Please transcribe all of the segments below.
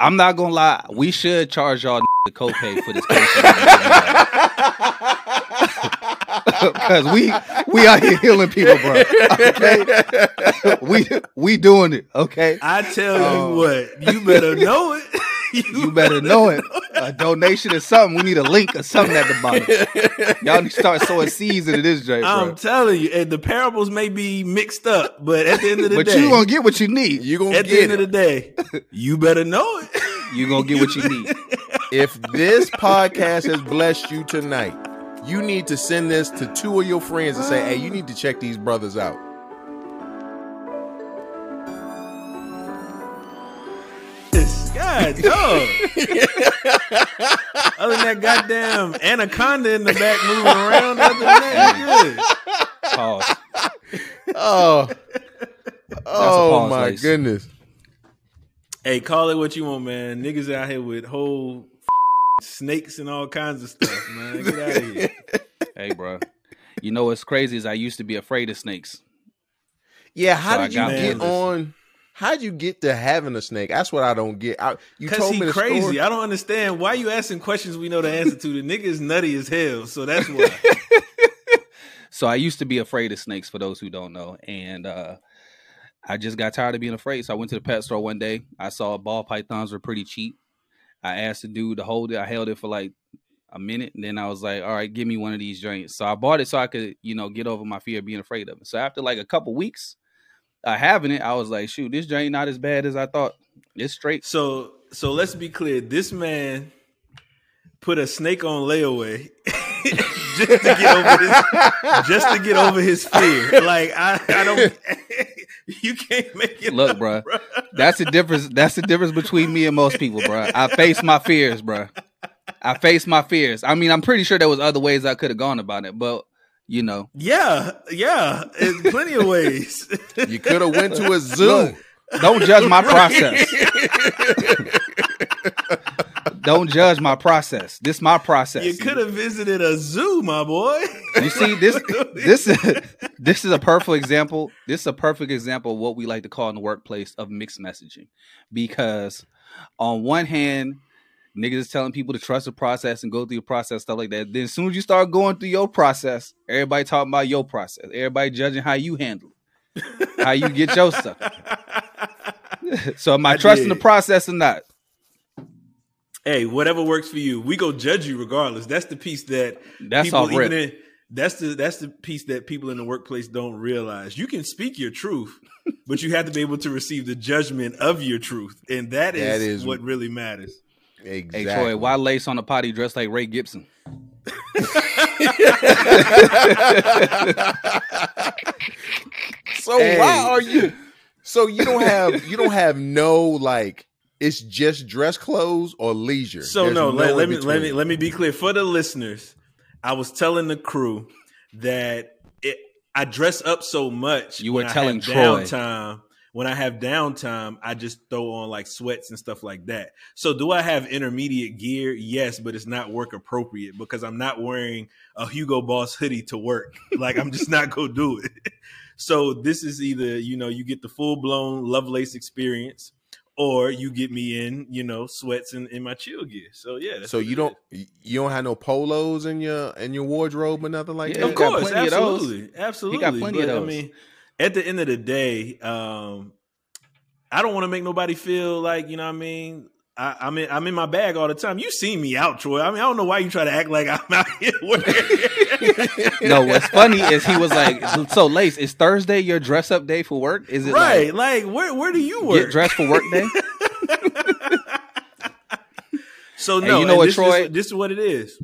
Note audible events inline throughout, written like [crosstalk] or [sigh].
I'm not gonna lie. We should charge y'all [laughs] the copay for this because [laughs] we we out here healing people, bro. Okay, [laughs] we we doing it. Okay, I tell you Um, what, you better know it. You [laughs] better know it. A donation or something. We need a link or something at the bottom. Y'all need to start sowing seeds into this joint, I'm bro. telling you, and the parables may be mixed up, but at the end of the But day, but you gonna get what you need. You gonna at the end it. of the day, [laughs] you better know it. You gonna get what you need. [laughs] if this podcast has blessed you tonight, you need to send this to two of your friends and say, "Hey, you need to check these brothers out." God, dog. [laughs] Other than that goddamn anaconda in the back moving around, other than that, you good. Pause. Oh, oh pause, my Lace. goodness. Hey, call it what you want, man. Niggas out here with whole [laughs] snakes and all kinds of stuff, man. Get out of here. Hey, bro. You know what's crazy is I used to be afraid of snakes. Yeah, how So did you got get one. on? How'd you get to having a snake? That's what I don't get. I, you told he me the crazy. story. I don't understand why you asking questions we know the answer to. The nigga is nutty as hell, so that's why. [laughs] So I used to be afraid of snakes for those who don't know. And uh I just got tired of being afraid. So I went to the pet store one day. I saw ball pythons were pretty cheap. I asked the dude to hold it. I held it for like a minute. And then I was like, all right, give me one of these joints. So I bought it so I could, you know, get over my fear of being afraid of it. So after like a couple weeks uh, having it, I was like, shoot, this joint not as bad as I thought. It's straight. So so let's be clear. This man put a snake on layaway [laughs] just to get over his just to get over his fear. Like I, I don't [laughs] you can't make it Look, up, bruh. bruh. That's the difference. That's the difference between me and most people, bro. I face my fears, bro. I face my fears. I mean, I'm pretty sure there was other ways I could have gone about it, but you know, Yeah, yeah. In plenty of ways. You could have went to a [laughs] zoo. Look, don't judge my process. don't judge my process. This my process. you could have visited a zoo, my boy. You see this this is this is a perfect example. This is a perfect example of what we like to call in the workplace of mixed messaging. Because on one hand, niggas is telling people to trust the process and go through the process, stuff like that. Then as soon as you start going through your process, everybody talking about your process. Everybody judging how you handle it, how you get your stuff. [laughs] so am I, I trusting the process or not? hey, whatever works for you. We go judge you regardless. That's the piece that That's people all even in that's the that's the piece that people in the workplace don't realize. You can speak your truth, but you have to be able to receive the judgment of your truth, and that is, That is- what really matters. Exactly. Hey Troy, why lace on the potty dressed like Ray Gibson? [laughs] So Hey. why are you? So you don't have you don't have no like it's just dress clothes or leisure. So There's no, let, let me let me let me be clear for the listeners. I was telling the crew that it, I dress up so much. You were when I telling have Troy. downtime. When I have downtime, I just throw on like sweats and stuff like that. So, do I have intermediate gear? Yes, but it's not work appropriate because I'm not wearing a Hugo Boss hoodie to work. Like I'm just not gonna do it. [laughs] So this is either you know you get the full blown Lovelace experience, or you get me in you know sweats and in my chill gear. So yeah, So you don't is. you don't have no polos in your in your wardrobe or nothing like Yeah, that. Of course, plenty of absolutely, absolutely. He got plenty of But, those. I mean, at the end of the day, um, I don't want to make nobody feel like you know. what I mean, I, I'm in I'm in my bag all the time. You see me out, Troy. I mean, I don't know why you try to act like I'm [laughs] out here. No, what's funny is he was like, "So, Lace, is Thursday your dress up day for work? Is it right? Like, where where do you work? get dressed for work day?" [laughs] so no, you know and what, this Troy? Is, this is what it is.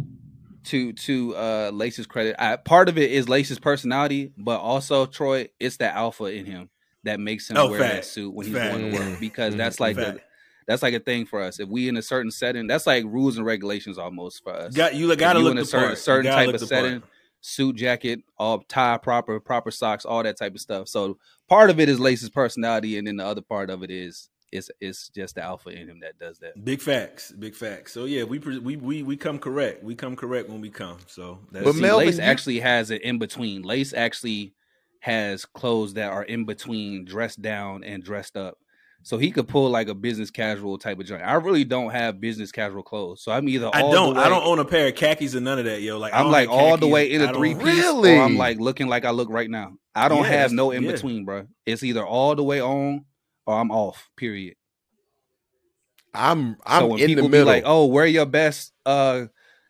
To to uh Lace's credit, I, part of it is Lace's personality, but also Troy, it's the alpha in him that makes him Oh, wear that suit when he's Fact. going to work Mm. because Mhm. that's like the, that's like a thing for us. If we in a certain setting, that's like rules and regulations almost for us. Got you got to you look in a the certain- part. certain type of the part. setting, suit jacket, all tie proper, proper socks, all that type of stuff. So part of it is Lace's personality, and then the other part of it is it's it's just the alpha in him that does that. Big facts, big facts. So yeah, we we we we come correct. We come correct when we come. So that's But See, Melvin, Lace actually has an in between. Lace actually has clothes that are in between dressed down and dressed up. So he could pull like a business casual type of joint. I really don't have business casual clothes, so I'm either I don't. the way, I don't own a pair of khakis or none of that, yo. Like I I'm like have all the way in a three piece, Really? or I'm like looking like I look right now. I don't Yeah, have no in yeah. between, bro. It's either all the way on or I'm off. Period. I'm I'm so when in people the middle. be like, "Oh, wear your best uh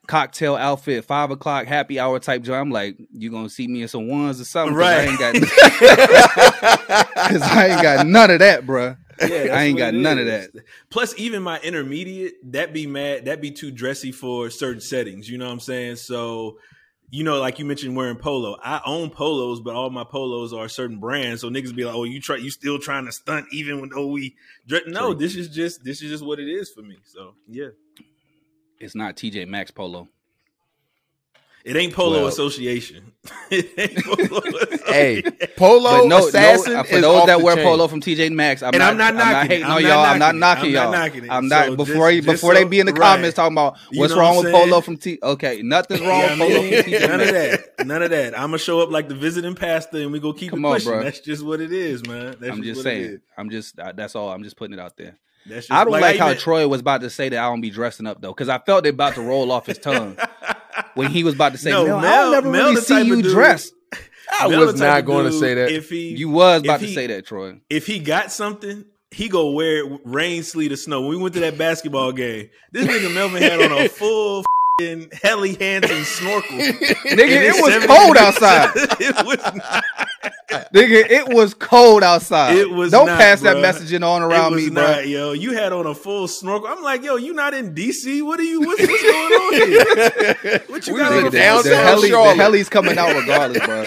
cocktail outfit, five o'clock happy hour type joint," I'm like, "You gonna see me in some ones or something?" 'Cause I Right. ain't got, [laughs] cause I ain't got none of that, bro. Yeah, I ain't got it none of that. Plus, even my intermediate, that be mad, that be too dressy for certain settings. You know what I'm saying? So, you know, like you mentioned wearing polo. I own polos, but all my polos are certain brands. So niggas be like, "Oh, you try, you still trying to stunt even when oh we? No, True. this is just this is just what it is for me. So yeah, It's not TJ Maxx polo. It ain't Polo Well- Association. [laughs] it ain't Polo [laughs] hey, Polo no, Assassin no, for is those off that the wear chain. polo from TJ Maxx, I'm And not, I'm not knocking it. hating I'm on not y'all. I'm not knocking it. knocking I'm y'all. not knocking it. I'm not So before just- you just before they so- be in the right. comments talking about You what's know wrong I'm with polo from T. Okay, nothing's wrong Yeah, with polo mean, from TJ none of that. None of that. I'm gonna show up like the visiting pastor, and we go keep Come it on, pushing. bro. That's just what it is, man. That's I'm just saying. I'm just uh, that's all. I'm just putting it out there. That's just, I don't like, how even- Troy was about to say that I don't be dressing up though, because I felt it about to roll off his tongue [laughs] when he was about to say, No, "Mel, I Mel- don't never Mel really see you dude- dressed." I Mel was not going to say that. If he You was about if to say that, Troy. if he got something, he go wear it rain, sleet, or snow. When we went to that basketball game, this nigga Melvin had on a full fing Helly Hansen snorkel. [laughs] Nigga, it was 70 cold outside. [laughs] it was not. Nigga, it was cold outside. It was Don't not, pass that messaging on It around was me, bro. yo. You had on a full snorkel. I'm like, yo, you not in DC? What are you? What's, what's going on here? [laughs] What you We got on in the downtown the, heli, the heli's coming out regardless, bro.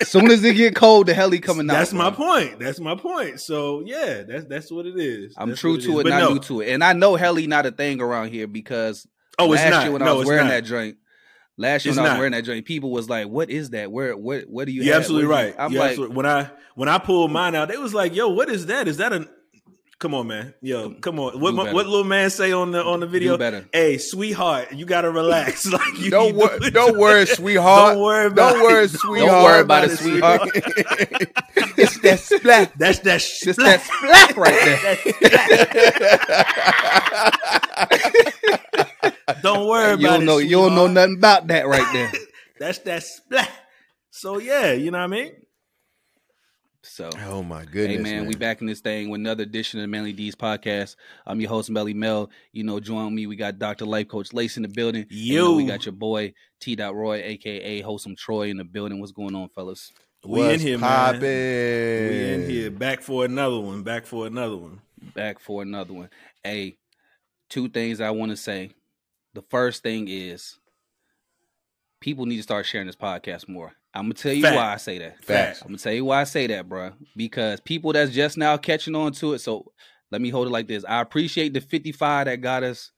As soon as it get cold, the heli coming out. That's my bro. point. That's my point. So yeah, that's that's what it is. I'm That's true to is. it, But not no. new to it. And I know heli not a thing around here because Oh, it's last not. year when I was it's wearing not. that joint, last year It's when I was wearing that joint, people was like, "What is that? Where? What? What do you?" You're have? absolutely you-" right. I'm You're like, absolutely- when I when I pulled mine out, they was like, "Yo, what is that? Is that a?" Come on, man. Yo, mm. come on. What my, what little man say on the on the video? do better. Hey, sweetheart, you gotta relax. [laughs] like you Don't wor- don't worry, [laughs] sweetheart. Don't worry about Don't worry, sweetheart. Don't worry about it, it, sweetheart. [laughs] it's that splat. That's that. It's that splat right there. [laughs] Don't worry you about don't it. know. You don't know nothing about that right there. [laughs] That's that splat. So yeah, you know what I mean. So. Oh my goodness, Hey man, we back in this thing with another edition of the Manly Deeds podcast. I'm your host Melly Mel. You know, join me. We got Dr. Life Coach Lace in the building. You know, we got your boy T. Dot Roy, aka Wholesome Troy, in the building. What's going on, fellas? We in What's here, man. poppin'? We in here. Back for another one. Back for another one. Back for another one. Hey, two things I want to say. The first thing is people need to start sharing this podcast more. I'm gonna tell you Fact. why I say that. Facts. I'm gonna tell you why I say that, bro. Because people that's just now catching on to it. So let me hold it like this. I appreciate the 55 that got us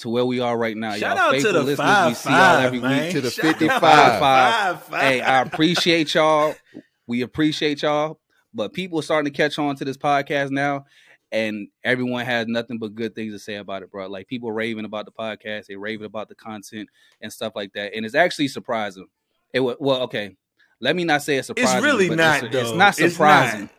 to where we are right now. Shout y'all out to the listeners. five we see y'all every man. week. To the Shout out 55. five, five. Hey, I appreciate y'all. We appreciate y'all. But people are starting to catch on to this podcast now, and everyone has nothing but good things to say about it, bro. Like people raving about the podcast, they raving about the content and stuff like that, and it's actually surprising. It was well, okay. Let me not say it's surprising. really not, It's, it's though. not It's not. surprising.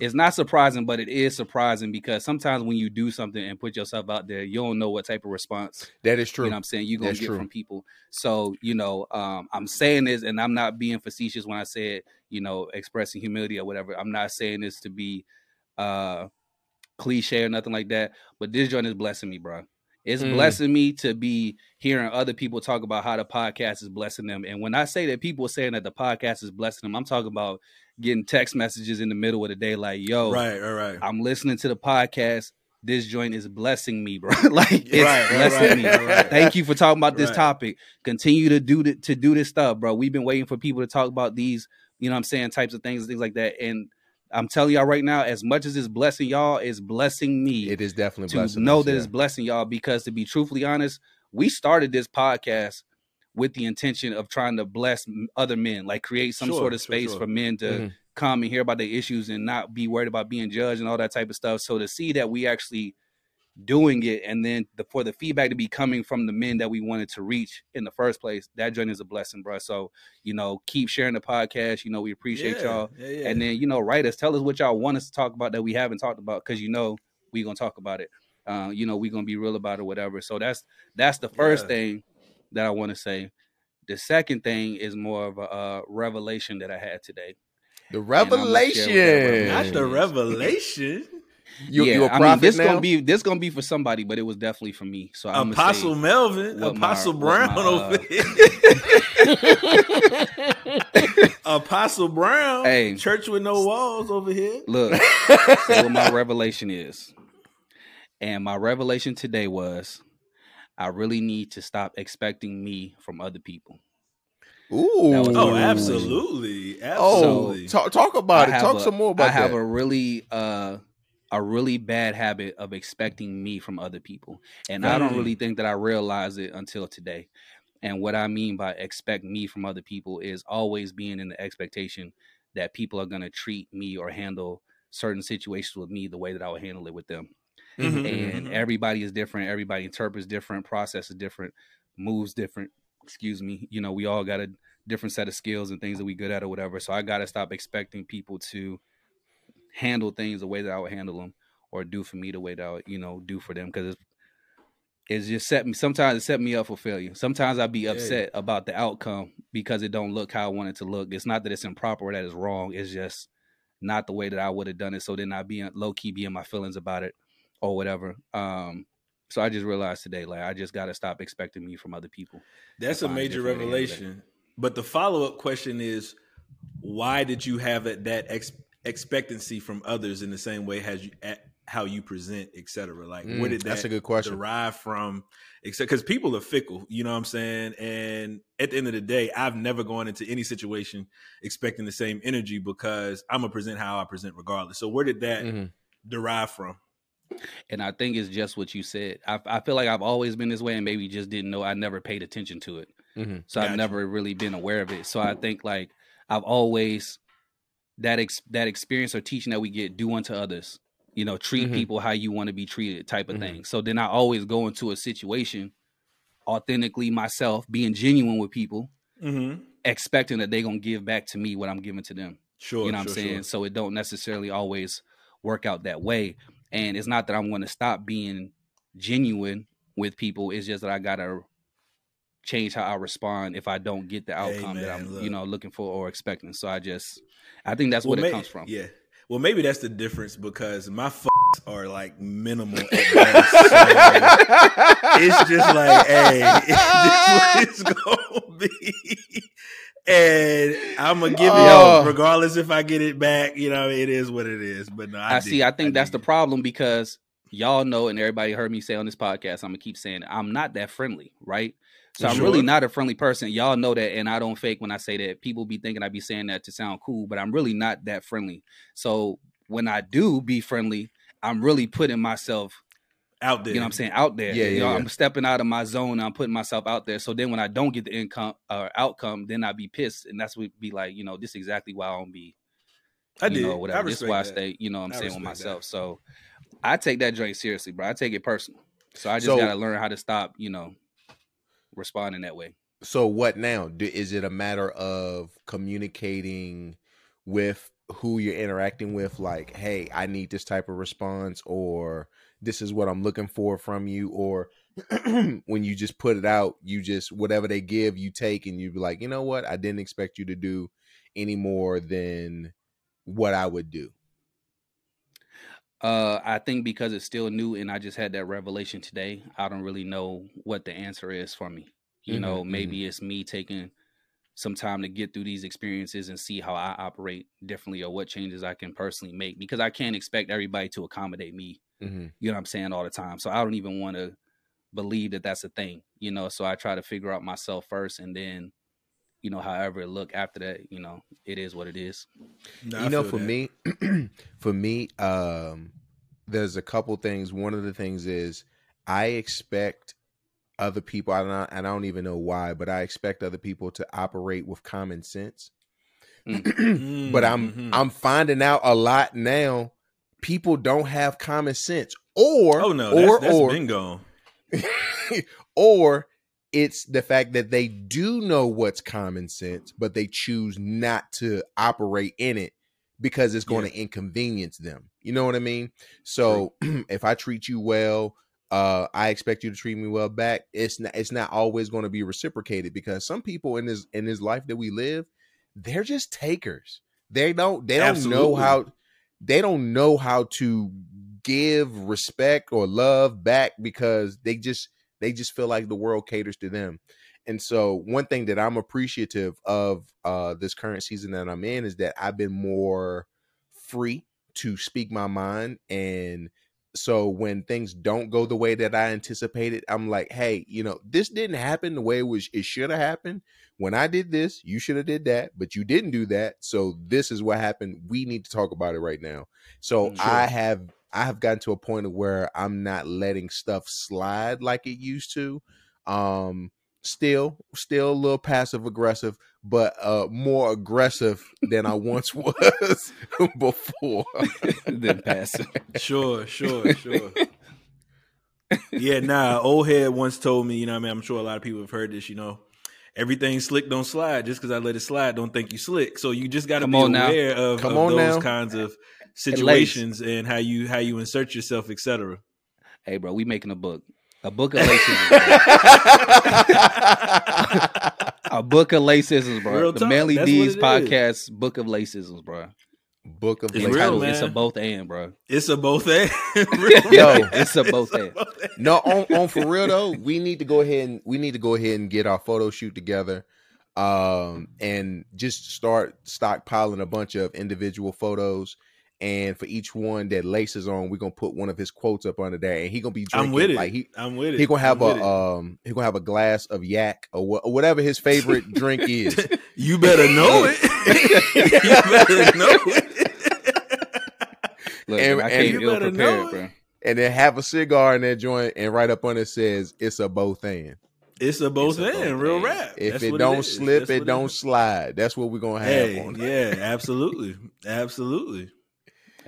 It's not surprising, but it is surprising because sometimes when you do something and put yourself out there, you don't know what type of response That is true. you know what I'm saying? You're gonna That's get true. from people. So, you know, um, I'm saying this and I'm not being facetious when I said, you know, expressing humility or whatever. I'm not saying this to be uh cliche or nothing like that. But this joint is blessing me, bro. It's Mm. blessing me to be hearing other people talk about how the podcast is blessing them. And when I say that people are saying that the podcast is blessing them, I'm talking about getting text messages in the middle of the day, like, yo, Right, right, right. I'm listening to the podcast. This joint is blessing me, bro. [laughs] like it's Right, blessing right, me. right, right. Thank you for talking about this topic. Continue to do the, to do this stuff, bro. We've been waiting for people to talk about these, you know what I'm saying, types of things, things like that. And I'm telling y'all right now, as much as it's blessing y'all, it's blessing me it is definitely to blessing know us, that yeah. it's blessing y'all because to be truthfully honest, we started this podcast with the intention of trying to bless other men, like create some Sure, sort of space sure. for men to Mhm. come and hear about their issues and not be worried about being judged and all that type of stuff. So to see that we actually doing it and then the, for the feedback to be coming from the men that we wanted to reach in the first place that journey is a blessing bro so you know keep sharing the podcast you know we appreciate Yeah, y'all yeah, yeah. and then you know write us tell us what y'all want us to talk about that we haven't talked about because you know we're gonna talk about it uh, you know we're gonna be real about it whatever so that's that's the first Yeah. thing that i want to say the second thing is more of a uh, revelation that i had today The I'ma share what that revelation. revelation not the revelation. You, yeah you a i mean this now? gonna be this gonna be for somebody but it was definitely for me so i'm Apostle Melvin, what my- Apostle Brown my, over uh, here. [laughs] Apostle Brown, Hey. church with no walls over here. Look, [laughs] so what my revelation is. And my revelation today was I really need to stop expecting me from other people. Ooh. Oh, my absolutely, Oh, absolutely. talk, talk about I it. Talk a- some more about I have that. a really uh a really bad habit of expecting me from other people. And I don't Mm. really think that I realized it until today. And what I mean by expect me from other people is always being in the expectation that people are going to treat me or handle certain situations with me the way that I would handle it with them. Mhm, and mhm. everybody is different everybody interprets different processes different moves different excuse me you know we all got a different set of skills and things that we good at or whatever so i got to stop expecting people to handle things the way that i would handle them or do for me the way that i would you know do for them because it's, it's just set me sometimes it set me up for failure sometimes i'd be Yeah. upset about the outcome because it don't look how i want it to look it's not that it's improper or that it's wrong it's just not the way that i would have done it so then i'd be low-key be in my feelings about it or whatever. Um, so I just realized today, like I just gotta stop expecting me from other people. That's a major different way to handle revelation. But the follow up question is, why did you have that, that ex- expectancy from others in the same way as you at how you present, et cetera? Like, where Mm, did that that's a good question. derive from? Except because people are fickle, you know what I'm saying. And at the end of the day, I've never gone into any situation expecting the same energy because I'm gonna present how I present regardless. So where did that Mhm. derive from? And I think it's just what you said. I, I feel like I've always been this way, and maybe just didn't know. I never paid attention to it, Mhm. so Gotcha. I've never really been aware of it. So I think like I've always that ex, that experience or teaching that we get do unto others. You know, treat Mhm. people how you want to be treated, type of Mhm. thing. So then I always go into a situation authentically myself, being genuine with people, Mm-hmm. expecting that they're gonna give back to me what I'm giving to them. Sure, you know what sure, I'm saying? sure. So it don't necessarily always work out that way. And it's not that I'm to stop being genuine with people. It's just that I gotta change how I respond if I don't get the outcome that man, I'm, look. you know, looking for or expecting. So I just, I think that's Well, what may- it comes from. Yeah. Well, maybe that's the difference because my f- are like minimal at best. So it's just like, hey, [laughs] this is what it's gonna be. And I'm gonna give it Oh. up, regardless if I get it back. You know, it is what it is. But no, I, I, see. I it. think that's dig the problem because y'all know, and everybody heard me say on this podcast. I'm gonna keep saying it, I'm not that friendly, right? So I'm really not a friendly person. Y'all know that, and I don't fake when I say that. People be thinking I be saying that to sound cool, but I'm really not that friendly. So when I do be friendly, I'm really putting myself, out there. you know, what I'm saying out there. Yeah, you yeah, know, yeah. I'm stepping out of my zone. And I'm putting myself out there. So then when I don't get the income or outcome, then I'd be pissed, and that's what be like, you know, this is exactly why I don't be I you did. know, whatever. I This why I stay, you know what I'm I saying, with respect that. myself. So I take that drink seriously, bro. I take it personal. So I just So- gotta learn how to stop, you know, responding that way. So what now? Do, is it a matter of communicating with who you're interacting with? Like, hey, I need this type of response, or this is what I'm looking for from you, or [clears throat] when you just put it out, you just whatever they give, you take, and you be like, you know what? I didn't expect you to do any more than what I would do. Uh I think because it's still new and I just had that revelation today, I don't really know what the answer is for me. You Mhm, know, mhm. maybe it's me taking some time to get through these experiences and see how I operate differently or what changes I can personally make because I can't expect everybody to accommodate me Mm-hmm. you know what I'm saying all the time. So I don't even want to believe that that's a thing, you know. So I try to figure out myself first, and then, you know, however it look after that, you know, it is what it is. No, you know for that. me [clears throat] for me um there's a couple things one of the things is i expect other people i don't and i don't even know why but i expect other people to operate with common sense Mm, [clears throat] but i'm mhm. i'm finding out a lot now people don't have common sense, or Oh no, or that's, that's or been gone. [laughs] or it's the fact that they do know what's common sense, but they choose not to operate in it because it's going Yeah. to inconvenience them. You know what I mean? So [clears throat] if I treat you well, uh, I expect you to treat me well back. It's not it's not always going to be reciprocated because some people in this in this life that we live, they're just takers. They don't they don't know how they don't know how to give respect or love back because they just they just feel like the world caters to them. And so one thing that I'm appreciative of uh this current season that I'm in is that I've been more free to speak my mind and so when things don't go the way that I anticipated, I'm like, hey, you know, this didn't happen the way it was it should have happened. When I did this, you should have did that, but you didn't do that. So this is what happened. We need to talk about it right now. So Sure. I have I have gotten to a point of where I'm not letting stuff slide like it used to. Um still still a little passive aggressive, but uh more aggressive than I once [laughs] was [laughs] before. [laughs] then passive. Sure, sure, sure. yeah, nah. Old head once told me, you know, what I mean, I'm sure a lot of people have heard this. You know, everything slick don't slide. Just because I let it slide, don't think you slick. So you just got to be on now. aware of, Come of on those now. kinds of situations and how you how you insert yourself, etc. Hey, bro, we making a book. A book of laces. [laughs] a book of laces, bro. Real the talk, Manly Deeds what it is. podcast, book of laces, bro. Book of It's The real, title, It's a both and, bro. It's a both end. [laughs] [laughs] Yo, it's a both and. No, on, on for real though, we need to go ahead and we need to go ahead and get our photo shoot together, um, and just start stockpiling a bunch of individual photos. And for each one that laces on, we're gonna put one of his quotes up under there, and he gonna be drinking I'm with it. like he I'm with it. he gonna have I'm a um he gonna have a glass of yak or, wha- or whatever his favorite [laughs] drink is. [laughs] [laughs] You better know it. you better know it. Look, And- I and came you ill better know prepared, it. bro. and then have a cigar in that joint, and right up on it says it's a both and. It's a both It's a end, both real end. rap. If That's it what don't is. slip, That's it don't is. slide. That's what we're gonna have Hey, on. yeah, absolutely, absolutely.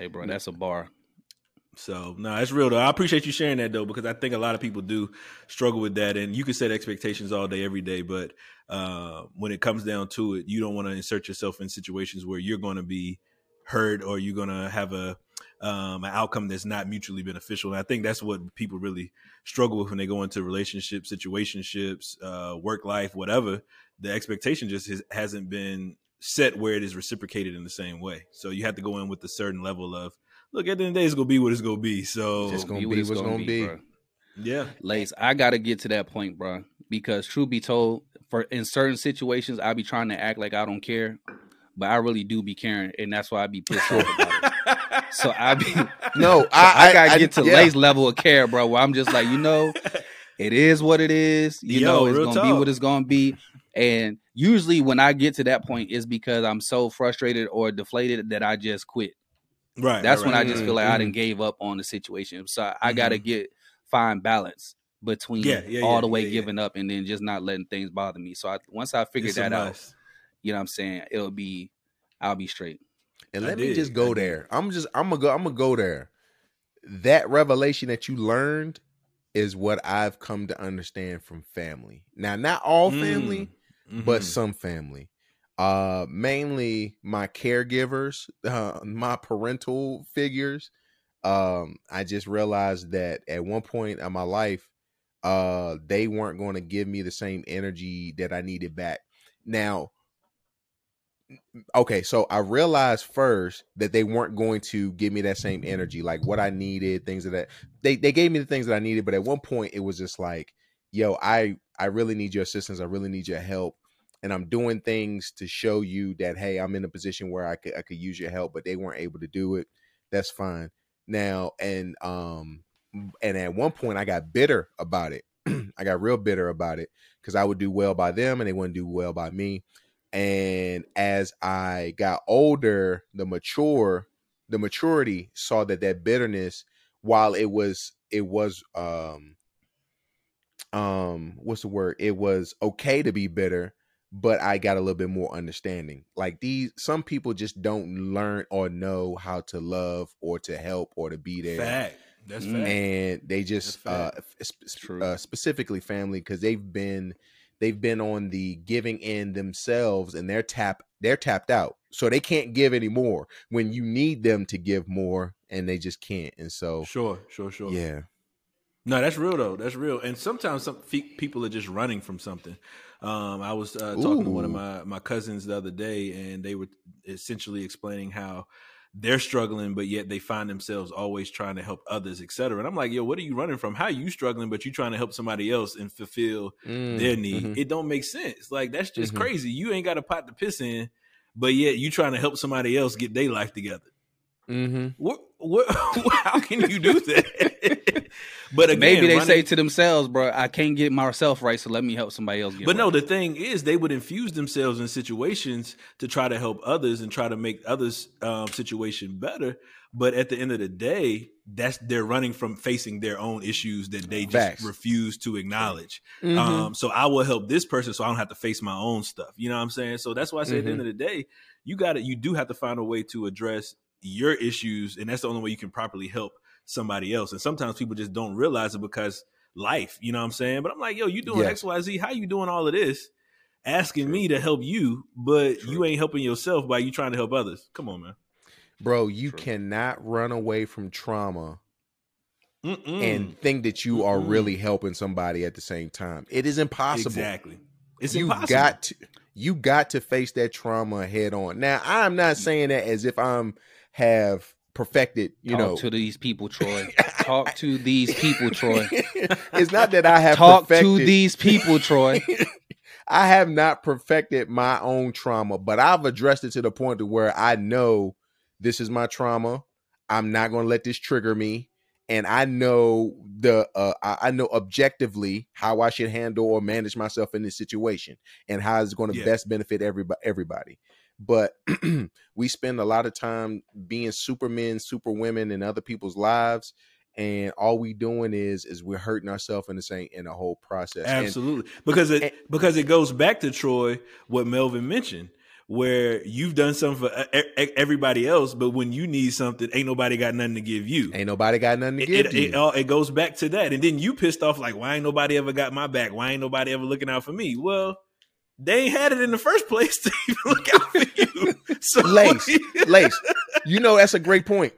Hey, bro, that's a bar. So no, it's real though. I appreciate you sharing that though, because I think a lot of people do struggle with that. And you can set expectations all day, every day, but uh, when it comes down to it, you don't want to insert yourself in situations where you're going to be hurt or you're going to have a um, an outcome that's not mutually beneficial. And I think that's what people really struggle with when they go into relationships, situationships, uh, work life, whatever. The expectation just has, hasn't been set where it is reciprocated in the same way. So you have to go in with a certain level of look. At the end of the day, it's gonna be what it's gonna be. So Just gonna Be be what it's what's gonna be. bro. yeah, Lace, I gotta get to that point, bro. Because truth be told, for in certain situations, I be trying to act like I don't care, but I really do be caring, and that's why I be pissed off about it. [laughs] So I be, No, [laughs] so I, I, gotta get to yeah. Lace level of care, bro. Where I'm just like, you know, [laughs] it is what it is. You Yo, know, it's gonna be what it's gonna be. And usually, when I get to that point, is because I'm so frustrated or deflated that I just quit. right. That's right, when I just feel like I Mhm. didn't gave up on the situation. So I, I gotta get find balance between Yeah, yeah, all yeah, the way yeah, yeah. giving up and then just not letting things bother me. So I, once I figure It's that out, must. you know what I'm saying, it'll be I'll be straight. And I let me just go dig. there. I'm just I'm gonna go I'm gonna go there. That revelation that you learned is what I've come to understand from family. Now, not all family, Mm, but mhm. some family. Uh mainly my caregivers, uh, my parental figures. Um I just realized that at one point in my life uh they weren't going to give me the same energy that I needed back. Now, okay, so I realized first that they weren't going to give me that same energy, like what I needed, things of that. They they gave me the things that I needed, but at one point it was just like, yo, I I really need your assistance. I really need your help. And I'm doing things to show you that hey, I'm in a position where I could I could use your help, but they weren't able to do it. That's fine. Now and um and at one point I got bitter about it. [clears throat] I got real bitter about it because I would do well by them and they wouldn't do well by me. And as I got older, the mature, the maturity saw that that bitterness, while it was, it was, um, um, what's the word? It was okay to be bitter, but I got a little bit more understanding. Like these, some people just don't learn or know how to love or to help or to be there. Fact. That's fact. And they just uh, That's sp- sp- True. uh, specifically family because they've been they've been on the giving end themselves and they're tap they're tapped out so they can't give anymore when you need them to give more and they just can't and so Sure, sure, sure. yeah No, that's real though. That's real. And sometimes some fe- people are just running from something. Um, I was uh, talking to one of my my cousins the other day, and they were essentially explaining how they're struggling, but yet they find themselves always trying to help others, et cetera. And I'm like, yo, what are you running from? How are you struggling, but you trying to help somebody else and fulfill Mm, their need? mhm. It don't make sense. Like that's just Mhm. crazy. You ain't got a pot to piss in, but yet you trying to help somebody else get their life together. Mhm. What? What? [laughs] how can you do that? [laughs] but again, Maybe they running- say to themselves, bro, I can't get myself right, so let me help somebody else get But right. no, the thing is, they would infuse themselves in situations to try to help others and try to make others' um, situation better. But at the end of the day, that's they're running from facing their own issues that they just Facts. refuse to acknowledge. Mhm. Um, so I will help this person, so I don't have to face my own stuff. You know what I'm saying? So that's why I say at the Mm-hmm. end of the day, you got to you do have to find a way to address your issues, and that's the only way you can properly help somebody else. And sometimes people just don't realize it because life, you know what I'm saying? But I'm like, yo, you doing Yeah. X, Y, Z? How you doing all of this? Asking me to help you, but you ain't helping yourself by you trying to help others. Come on, man. bro you True. cannot run away from trauma Mm-mm. and think that you are Mm-mm. really helping somebody at the same time it is impossible exactly, it's you impossible. got to you got to face that trauma head on now i'm not mm. saying that as if i'm have perfected you Talk know to these people, Troy. [laughs] Talk to these people, Troy. it's not that i have Talk perfected, to these people, Troy. [laughs] i have not perfected my own trauma but i've addressed it to the point to where i know this is my trauma i'm not going to let this trigger me and i know the uh, I I know objectively how i should handle or manage myself in this situation and how it's going to Yeah. best benefit everybody everybody but [clears throat] we spend a lot of time being supermen superwomen in other people's lives and all we doing is is we're hurting ourselves in the same in the whole process And- Absolutely, [clears throat] because it and- because it goes back to Troy what Melvin mentioned, where you've done something for everybody else, but when you need something, ain't nobody got nothing to give you. ain't nobody got nothing to It, give it, to it, you. all, it goes back to that, and then you pissed off like, why ain't nobody ever got my back? Why ain't nobody ever looking out for me? Well, they ain't had it in the first place to [laughs] even look out for you. [laughs] So Lace, [laughs] Lace, you know that's a great point.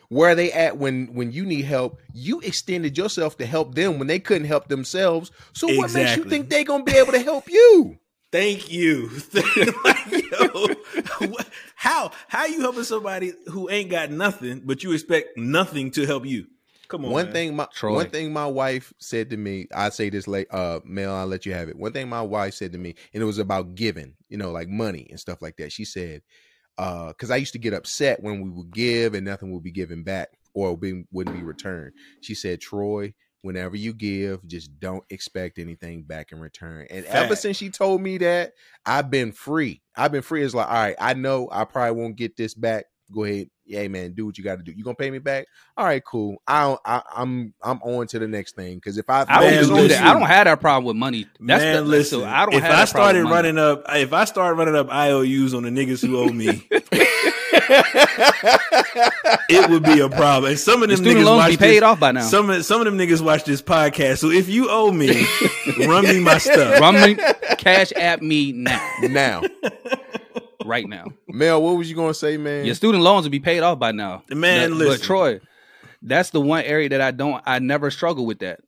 [clears throat] Where are they at when when you need help? You extended yourself to help them when they couldn't help themselves. So what makes you think they gonna be able to help you? Thank you. like, yo, how how you helping somebody who ain't got nothing, but you expect nothing to help you? Come on. one man. thing my Troy. one thing my wife said to me, I say this late uh Mel, I'll let you have it. One thing my wife said to me, and it was about giving, you know, like money and stuff like that. She said, uh, because I used to get upset when we would give and nothing would be given back or be, wouldn't be returned. She said, Troy, whenever you give, just don't expect anything back in return. And ever since she told me that, I've been free. I've been free. It's like, all right, I know I probably won't get this back. Go ahead. Yeah, man, do what you got to do. You gonna pay me back? All right, cool. I don't, I, I'm I'm on to the next thing because if I I Man, don't do listen. that. I don't have that problem with money. That's Man, the, listen. listen. I don't if have I started running up, if I started running up IOUs on the niggas who owe me, [laughs] it would be a problem. And some of them student niggas loans watch be paid this, off by now. Some of some of them niggas watch this podcast. So if you owe me, [laughs] run me my stuff. Run me, cash at me now, now, [laughs] right now. Mel, what was you gonna say, man? Your student loans will be paid off by now. Man, But- listen. But Troy, that's the one area that I don't. I never struggle with that.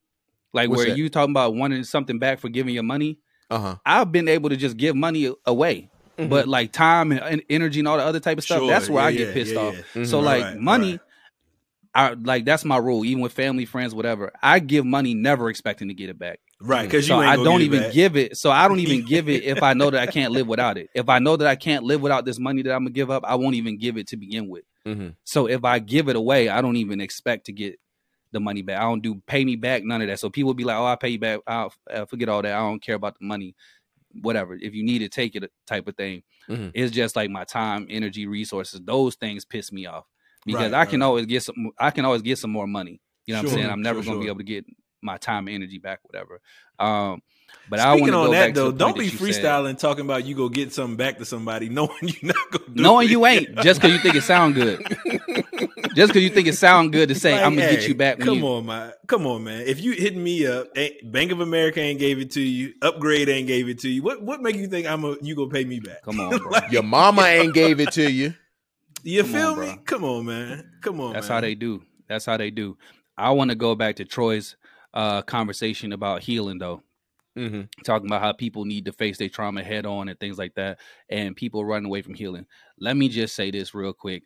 Like What's where that? you talking about wanting something back for giving your money. Uh huh. I've been able to just give money away. Mm-hmm. But like time and, and energy and all the other type of stuff, Sure, that's where I get yeah, pissed yeah, off. yeah. So like Right, money, right. I like that's my rule. Even with family, friends, whatever, I give money never expecting to get it back. Right, because you So ain't I don't even back. give it. So I don't even give it if I know that I [laughs] can't live without it. If I know that I can't live without this money that I'm gonna give up, I won't even give it to begin with. Mhm. So if I give it away, I don't even expect to get the money back. I don't do pay me back, none of that. So people will be like, "Oh, I pay you back." I'll uh, forget all that. I don't care about the money. Whatever. If you need it, take it, type of thing. Mhm. It's just like my time, energy, resources. Those things piss me off because Right, I can right. always get some. I can always get some more money. You know what Sure, I'm saying? I'm never sure, gonna be able to get my time and energy back, whatever. Um, but I want Speaking to on go that back to though, the don't point be that you said. freestyling talking about you go get something back to somebody [laughs] knowing you're not gonna do knowing it. you ain't just because you think it sound good. [laughs] just because you think it sound good to say Like, I'm gonna get you back. When Come you, on, man. Come on, man. If you hitting me up, Bank of America ain't gave it to you. Upgrade ain't gave it to you. What what make you think I'm a you gonna pay me back? Come on, [laughs] bro. Like, Your mama ain't gave it to you. you Come feel on, me? bro. Come on, man. Come on. That's man. how they do. That's how they do. I want to go back to Troy's uh, conversation about healing, though. Mm-hmm. talking about how people need to face their trauma head on and things like that, and people run away from healing. Let me just say this real quick.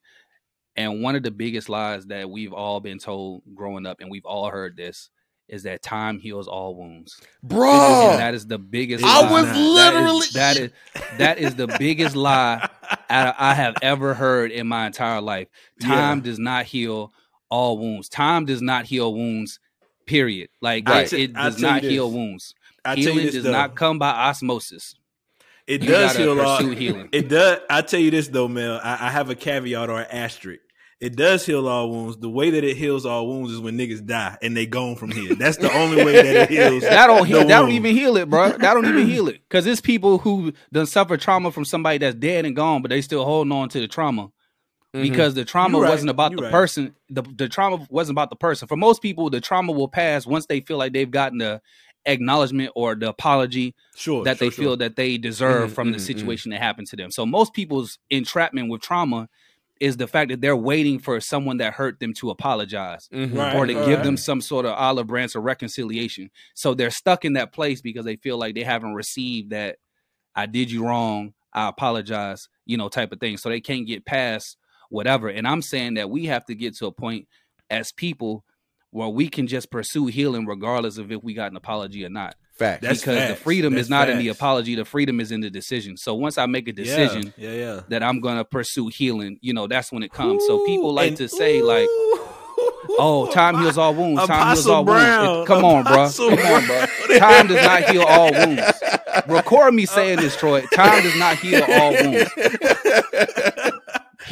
And one of the biggest lies that we've all been told growing up, and we've all heard this, is that time heals all wounds. Bro, that is the biggest. I lie. was That is- literally- that is that is the biggest lie I, I have ever heard in my entire life. Time Yeah. does not heal all wounds. Time does not heal wounds. Period. Like it, it does not heal wounds. I Healing this does though. not come by osmosis. It You does heal all. healing. It does. I tell you this though, Mel. I, I have a caveat or an asterisk. It does heal all wounds. The way that it heals all wounds is when niggas die and they gone from here. That's the only way that it heals. [laughs] That don't heal. That don't even heal it, [laughs] bro. That don't even heal it. Because it's people who done suffer trauma from somebody that's dead and gone, but they still holding on to the trauma. Mm-hmm. because the trauma right. wasn't about You the right. person. The, the trauma wasn't about the person. For most people, the trauma will pass once they feel like they've gotten the acknowledgement or the apology Sure. that sure, they feel that they deserve Mhm, from the mhm, mhm. situation that happened to them. So most people's entrapment with trauma is the fact that they're waiting for someone that hurt them to apologize Mhm. Right. or to give right. them some sort of olive branch or reconciliation. So they're stuck in that place because they feel like they haven't received that I did you wrong, I apologize, you know, type of thing. So they can't get past whatever. And I'm saying that we have to get to a point as people where we can just pursue healing regardless of if we got an apology or not. Fact. That's because the freedom That's is not in the apology, the freedom is in the decision. So once I make a decision Yeah, yeah. that I'm gonna pursue healing, you know, that's when it comes. so people like to say like Oh, time heals all wounds. Time heals all Brown. wounds. It- come on, bro. Come on, bro. Time does not heal all wounds. Record me saying this, Troy. Time does not heal all wounds. [laughs]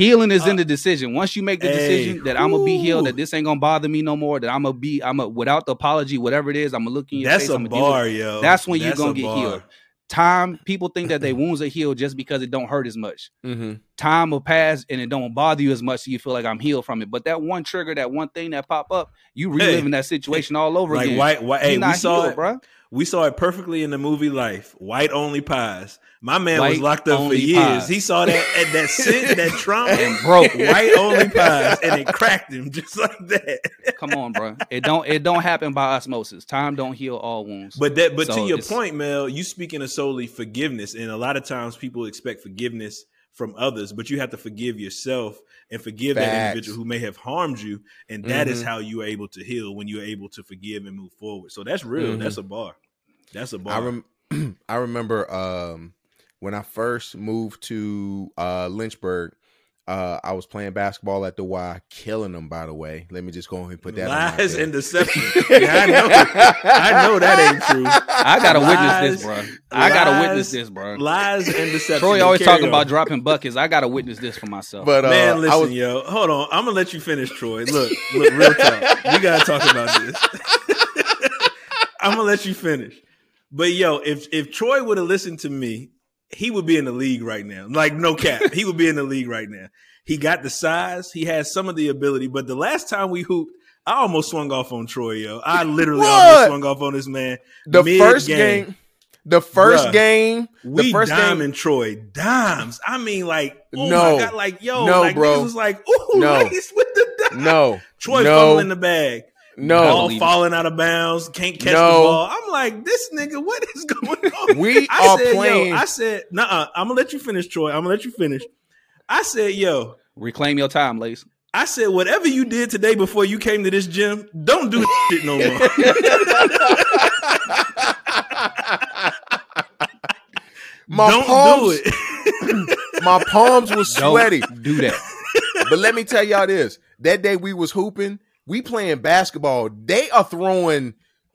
Healing is in the decision. Once you make the Hey, decision that I'm gonna be healed, that this ain't gonna bother me no more, that I'm gonna be, I'm a without the apology, whatever it is, I'm gonna look in your That's face. a deal with bar, yo. That's when you That's gonna get bar. healed. Time, people think that their [laughs] wounds are healed just because it don't hurt as much. Mm-hmm. Time will pass and it don't bother you as much, so you feel like I'm healed from it. But that one trigger, that one thing that pop up, you reliving that situation all over Like again. white. You Hey, we not saw healed, it, bro. We saw it perfectly in the movie Life. White only pies. My man was locked up for years. pies. He saw that at that sin, that [laughs] trauma, And broke. [laughs] white only pies, and it cracked him just like that. Come on, bro. It don't it don't happen by osmosis. Time don't heal all wounds. But that, but to your point, Mel, you speaking of solely forgiveness, and a lot of times people expect forgiveness from others, but you have to forgive yourself and forgive that individual who may have harmed you, and that is Mhm. how you are able to heal when you're able to forgive and move forward. So that's real. Mhm. That's a bar. That's a bar. I rem- [clears throat] I remember um when I first moved to uh Lynchburg, uh I was playing basketball at the Y, killing them by the way. Let me just go ahead and put that Lies and deception. [laughs] yeah, I know. I know that ain't true. I gotta Lies, witness this, bro. I gotta witness this, bro. Lies and deception. Troy always talking on. about dropping buckets. I gotta witness this for myself. But uh, Man, listen, was yo. Hold on. I'm gonna let you finish, Troy. Look, look, real talk. We gotta talk about this. [laughs] I'm gonna let you finish. But yo, if if Troy would have listened to me, he would be in the league right now. Like no cap, he would be in the league right now. He got the size, he has some of the ability. But the last time we hooped, I almost swung off on Troy, yo. I literally What? almost swung off on this man. the first game. the first Bruh. game, the We first game. Troy dimes. I mean, like, oh No. my god, like yo, No, like bro. was like, ooh, No. [laughs] nice with the dime. No, Troy no, fumbling the bag. No. ball falling out of bounds, can't catch No. the ball. I'm like, this nigga, what is going on? [laughs] We I are said, playing. yo, I said, nah, I'm gonna let you finish, Troy. I'm gonna let you finish. I said, yo, Reclaim your time, Lace. I said, whatever you did today before you came to this gym, don't do that shit no more. [laughs] my don't palms, do it. [laughs] my palms was Don't sweaty. do that. But let me tell y'all this: that day we was hooping, we playing basketball. They are throwing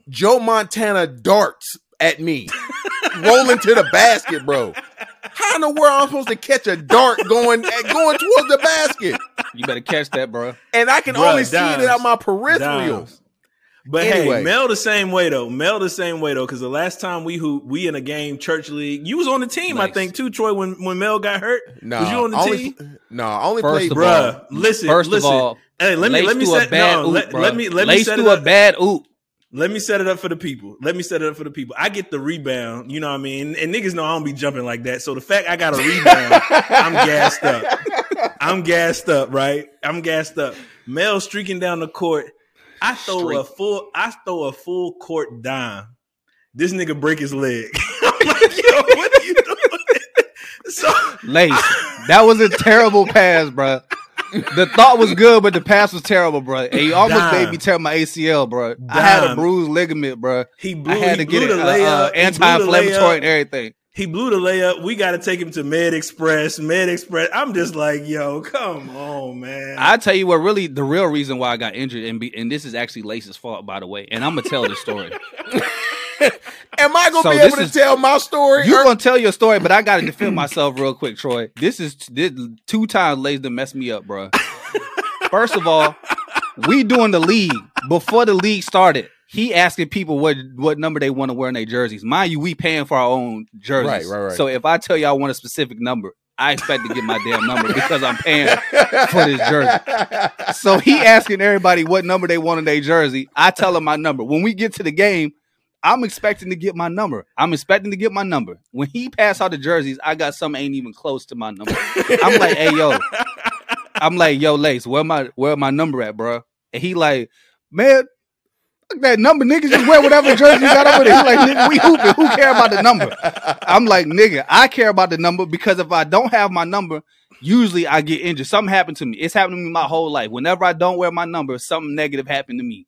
Joe Montana darts at me, [laughs] rolling to the basket, bro. How in the world am I supposed to catch a dart going going towards the basket? You better catch that, bro. And I can Bruh, only see it dimes. out my peripheral. Dimes. But Anyway. hey, Mel the same way though. Mel the same way though, because the last time we who we in a game church league, you was on the team, I think too, Troy. When when Mel got hurt, No, was you on the only, team? No, I only First played. of Bruh, all- listen, First listen. of all, hey, let me let me set bad no, oop, let, bro. let me let me set it up. a bad oop. Let me set it up for the people. Let me set it up for the people. I get the rebound, you know what I mean? And niggas know I don't be jumping like that. So the fact I got a rebound, I'm gassed up. I'm gassed up, right? I'm gassed up. Mel streaking down the court. I throw a full I throw a full court dime. This nigga break his leg. [laughs] I'm like, yo, what are you doing? So Lace, [laughs] that was a terrible pass, bro. The thought was good, but the pass was terrible, bro. And he almost Dime. made me tear my ACL, bro. I had a bruised ligament, bro. he blew, I had to get it uh, layup. uh, He blew the anti-inflammatory and everything. He blew the layup. We got to take him to Med Express. Med Express. I'm just like, yo, come on, man. I tell you what, really, the real reason why I got injured, and be, and this is actually Lace's fault, by the way. And I'm gonna tell the story. [laughs] Am I gonna So be able to is- tell my story? You're Or- gonna tell your story, but I gotta defend myself real quick, Troy. This is this, two times Lace to mess me up, bro. [laughs] First of all, we doing the league before the league started. He asking people what what number they want to wear in their jerseys. Mind you, we paying for our own jerseys. Right, right, right. So if I tell you I want a specific number, I expect to get my damn number [laughs] because I'm paying for this jersey. So he asking everybody what number they want in their jersey. I tell him my number. When we get to the game, I'm expecting to get my number. I'm expecting to get my number. When he passed out the jerseys, I got some ain't even close to my number. I'm like, hey yo, I'm like, yo, Lace, where my where my number at, bro? And he like, man, that number, niggas just wear whatever jersey you got over there. He like, nigga, we hooping. Who care about the number? I'm like, nigga, I care about the number because if I don't have my number, usually I get injured. Something happened to me. It's happened to me my whole life. Whenever I don't wear my number, something negative happened to me.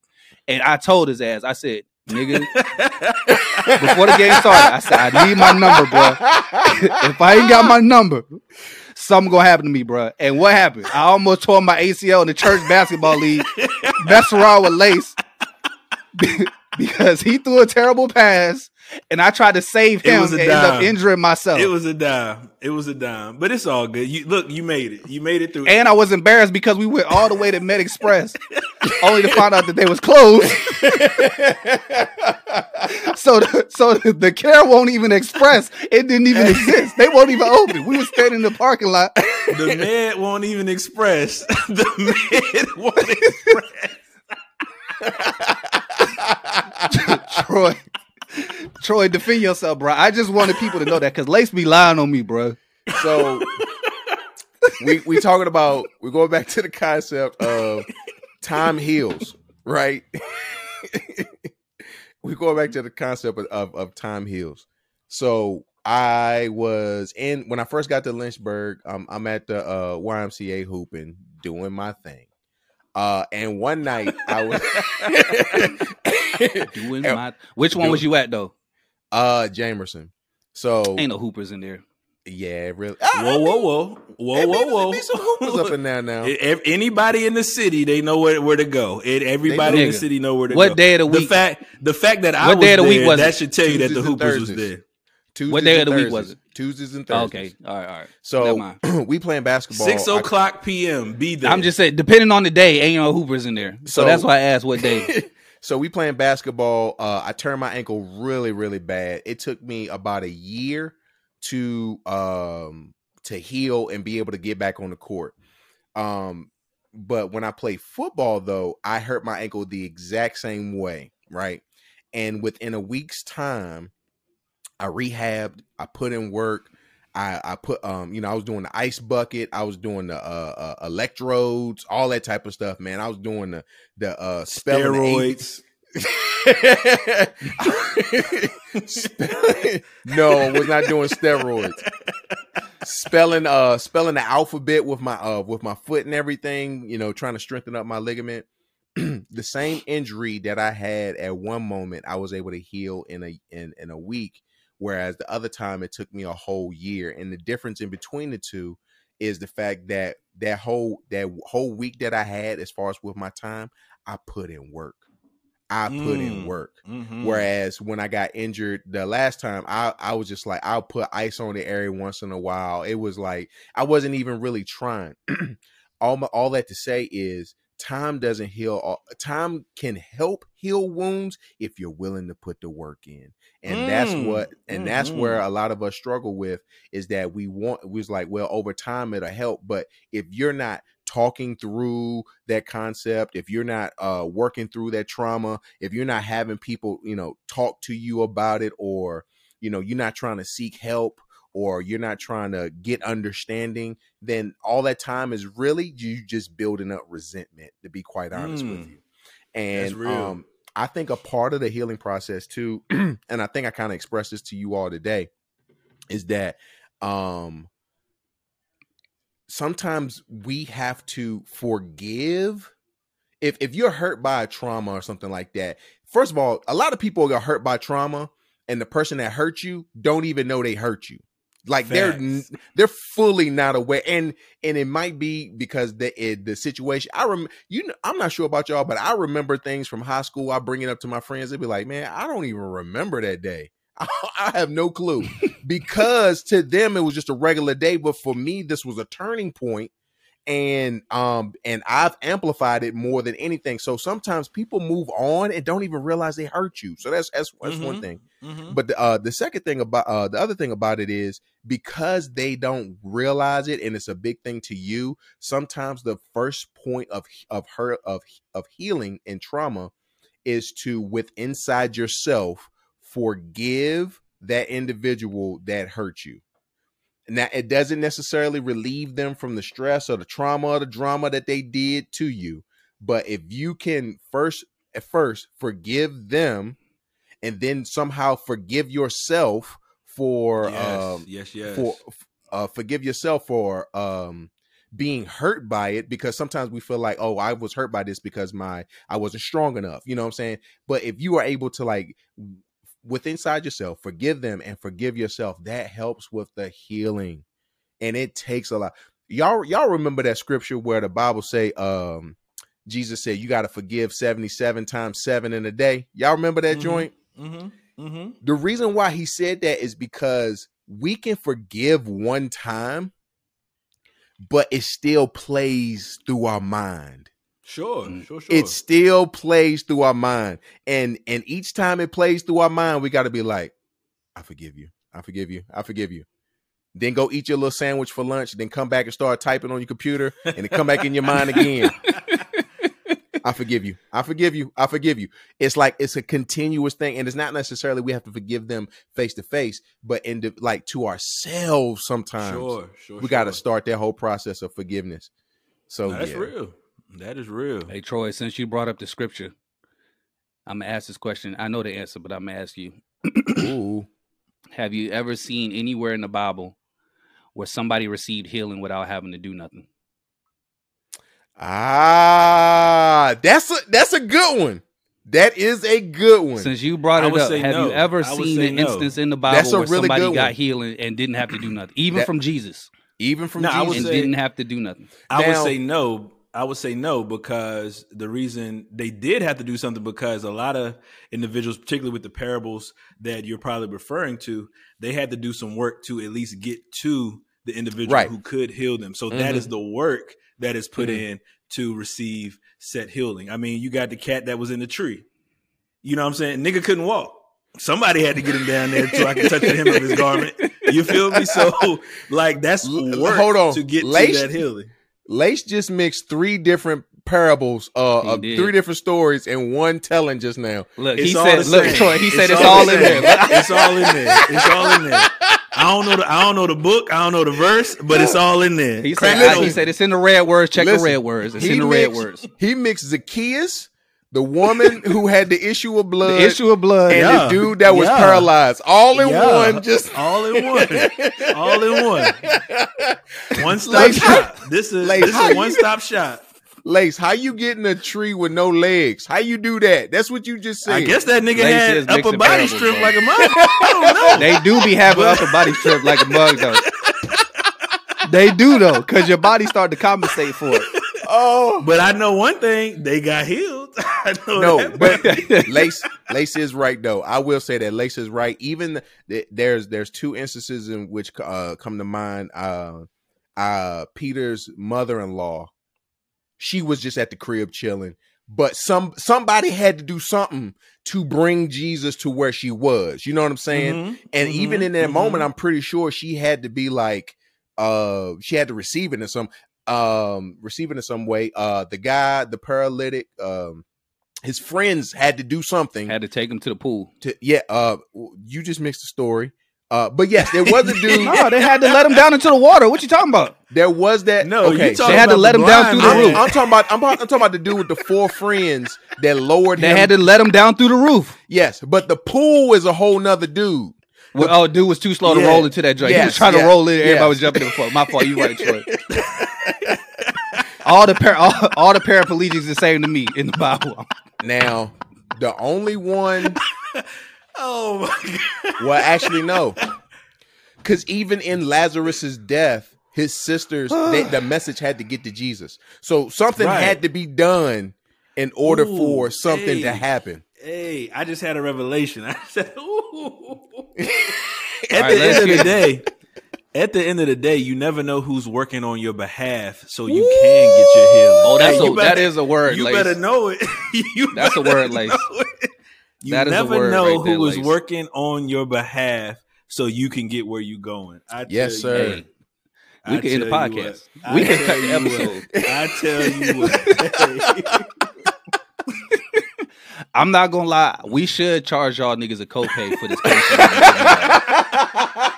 And I told his ass, I said, nigga, before the game started, I said, I need my number, bro. [laughs] if I ain't got my number, something gonna happen to me, bro. And what happened? I almost tore my ACL in the church basketball league, messing around with Lace [laughs] because he threw a terrible pass, and I tried to save him and ended up injuring myself. it was a dime. It was a dime. But it's all good. You look, you made it. You made it through. and I was embarrassed because we went all the way to Med Express, [laughs] only to find out that they was closed. [laughs] so, the, so the, the care won't even express. It didn't even exist. They won't even open. We were standing in the parking lot. the med won't even express. the med won't express. Troy, Troy, defend yourself, bro. I just wanted people to know that because Lace be lying on me, bro. so we we talking about we're going back to the concept of time heals, right? [laughs] we're going back to the concept of, of, of time heals. So I was in when I first got to Lynchburg. Um, I'm at the uh, YMCA hooping, doing my thing. Uh, and one night I [laughs] was Doing [laughs] my, which one was you at though? uh Jamerson. So Ain't no hoopers in there. yeah, really. Whoa, whoa, whoa, whoa, There whoa, be- whoa. be some hoopers up in there now. [laughs] Ev- Anybody in the city, they know where, where to go. It, everybody in the city know where to what go. What day of the week? the fact, the fact that I What was day of the week there, was that it? should tell you that the Tuesdays and Hoopers was there. Tuesdays What day and of the week was it? Tuesdays and Thursdays. Okay, all right, all right. So [clears throat] we playing basketball. Six I- o'clock p.m. Be there. I'm just saying, depending on the day, ain't no hoopers in there. So, So- that's why I asked what day. [laughs] so we playing basketball. Uh, I turned my ankle really, really bad. It took me about a year to um to heal and be able to get back on the court. Um, but when I play football, though, I hurt my ankle the exact same way, right? And within a week's time, I rehabbed. I put in work. I, I put um you know I was doing the ice bucket I was doing the uh, uh electrodes all that type of stuff man I was doing the the uh spelling steroids. [laughs] Spelling- no, I was not doing steroids. Spelling uh spelling the alphabet with my uh with my foot and everything, you know, trying to strengthen up my ligament. [clears throat] the same injury that I had at one moment, I was able to heal in a in, in a week, whereas the other time it took me a whole year. And the difference in between the two is the fact that that whole that whole week that I had as far as with my time, I put in work. I put in Mm. work. Mhm. Whereas when I got injured the last time, I I was just like I'll put ice on the area once in a while. It was like I wasn't even really trying. [clears throat] all my, all that to say is time doesn't heal all time can help heal wounds if you're willing to put the work in. And that's Mm, what and that's where a lot of us struggle with is that we want we was like well over time it'll help but if you're not talking through that concept if you're not uh working through that trauma if you're not having people you know talk to you about it or you know you're not trying to seek help or you're not trying to get understanding then all that time is really you just building up resentment to be quite honest with Mm. you. And um i think a part of the healing process too [clears throat] and i think i kind of expressed this to you all today is that um sometimes we have to forgive. If if you're hurt by a trauma or something like that first of all a lot of people are hurt by trauma and the person that hurt you don't even know they hurt you like they're they're fully not aware and and it might be because the it, the situation i rem you know i'm not sure about y'all but i remember things from high school i bring it up to my friends they'd be like man i don't even remember that day. [laughs] I have no clue. [laughs] Because to them it was just a regular day, but for me this was a turning point, and um and I've amplified it more than anything. So sometimes people move on and don't even realize they hurt you. So that's that's that's one Mhm. thing. Mhm. But the, uh, the second thing about uh, the other thing about it is because they don't realize it, and it's a big thing to you. Sometimes the first point of of her of of healing and trauma is to with inside yourself forgive that individual that hurt you. Now it doesn't necessarily relieve them from the stress or the trauma or the drama that they did to you, but if you can first at first forgive them and then somehow forgive yourself for yes, um yes, yes. for uh forgive yourself for um being hurt by it because sometimes we feel like oh I was hurt by this because my I wasn't strong enough you know what I'm saying but if you are able to like with inside yourself forgive them and forgive yourself that helps with the healing and it takes a lot y'all y'all remember that scripture where the bible say um jesus said you got to forgive 77 times 7 in a day y'all remember that Mhm. joint mm-hmm. Mm-hmm. the reason why he said that is because we can forgive one time but it still plays through our mind Sure, sure, sure. it still plays through our mind. And and each time it plays through our mind we got to be like i forgive you. I forgive you. I forgive you. Then go eat your little sandwich for lunch then come back and start typing on your computer and then come back in your mind again. I forgive you. I forgive you. I forgive you. It's like it's a continuous thing and it's not necessarily we have to forgive them face to face but in the, like to ourselves sometimes sure, sure. we got to start that whole process of forgiveness. So No, that's yeah. real. That is real. Hey Troy, since you brought up the scripture, I'm gonna ask this question. I know the answer, but I'm gonna ask you: Ooh. [clears throat] Have you ever seen anywhere in the Bible where somebody received healing without having to do nothing? Ah, that's a that's a good one. That is a good one. Since you brought it up, have no. you ever I seen an no. instance in the Bible That's a where really somebody got healing and didn't have to do nothing, even That- from Jesus, Even from No, I would Jesus. and say- didn't have to do nothing? I would say no. I would say no because the reason they did have to do something because a lot of individuals, particularly with the parables that you're probably referring to, they had to do some work to at least get to the individual Right. who could heal them. So that Mhm. is the work that is put Mhm. in to receive set healing. I mean, you got the cat that was in the tree. You know what I'm saying? Nigga couldn't walk. Somebody had to get him down there so I could touch the hem of his garment. You feel me? So, like, that's work hold on. to get Lace- to that healing. Lace just mixed three different parables, uh, He of three different stories in one telling just now. Look, It's he said, "Look. Troy." He said, "It's, the all in there." it's all in there. It's all in there. I don't know the I don't know the book. I don't know the verse, but it's all in there. He said, it I- he said, "It's in the red words. Check Listen, the red words. It's in the red words." He mixed Zacchaeus, the woman who had the issue of [laughs] blood, The issue of blood. and Yeah. the dude that was Yeah. paralyzed, all in Yeah. one. Just all in one. [laughs] all in one. One stop Lace, shop. This is Lace, this how is you- one stop shop. Lace, how you getting a tree with no legs? How you do that? That's what you just said. I guess that nigga Lace had upper body parables, strength bro. like a mother. [laughs] I don't know. They do be having upper body strength like a mug though. they do though, because your body start to compensate for it. Oh But I know one thing, they got healed. [laughs] I know no, but [laughs] Lace Lace is right though. I will say that Lace is right. Even th- there's there's two instances in which uh come to mind. Uh, uh, Peter's mother-in-law she was just at the crib chilling. But some somebody had to do something to bring Jesus to where she was. You know what I'm saying? Mhm, And mhm, even in that mhm. moment, I'm pretty sure she had to be like, uh, she had to receive it in some, um, receive it in some way. Uh, the guy, the paralytic, um, his friends had to do something Had to take him to the pool. to, yeah. Uh, you just mixed the story. Uh, but yes, there was a [laughs] dude. No, they had to let him down into the water. What you talking about? There was that. No, okay. so talking They had to let him down through the man. roof. I'm, I'm talking about. I'm, I'm talking about the dude with the four friends that lowered They him. had to let him down through the roof. yes, but the pool is a whole nother dude. Well, oh, dude was too slow to roll into that joint. he was trying yes, to roll in. Everybody yes. was jumping in the front. My fault. You right, Troy. [laughs] [laughs] all the par- all, all the paraplegics the same to me in the Bible. Now, the only one. [laughs] Oh my god. Well, actually, no. Because even in Lazarus's death, his sisters, [gasps] they, the message had to get to Jesus. So something Right. had to be done in order Ooh, for something to happen. Hey, I just had a revelation. [laughs] I said, Ooh. at right, the let's end of the day, at the end of the day, you never know who's working on your behalf, so you can get your healing. Oh, that's Hey, a, you that better- is a word. You Lace. better know it. [laughs] you That's a word, Lace. know it. You That is a never word know right there, who is Lace. working on your behalf, so you can get where you're going. I tell Yes, sir. what. Hey, we I can end the podcast. what. We I can cut the you what. episode. I tell you what. [laughs] I'm not gonna lie. We should charge y'all niggas a copay for this [laughs]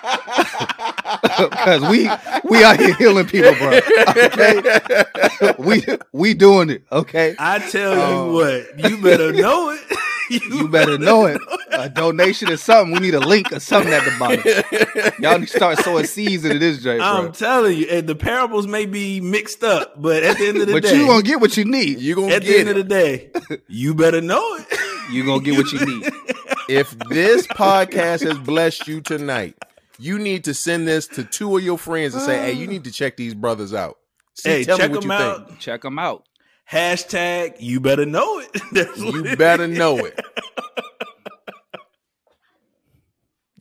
[laughs] because we we out here healing people, bro. Okay, [laughs] we we doing it. Okay, I tell Oh. you um, what, you better know it. [laughs] you better know it. A donation or something. We need a link or something at the bottom. Y'all need to start sowing seeds into this joint, I'm bro. telling you, and the parables may be mixed up, but at the end of the But day, but you gonna get what you need. you gonna at the end it. of the day, you better know it. You gonna get what you need. if this podcast has blessed you tonight, you need to send this to two of your friends and say, "Hey, you need to check these brothers out." See, hey, check them out. think. Check them out. Hashtag you better know it. [laughs] You better is. know it.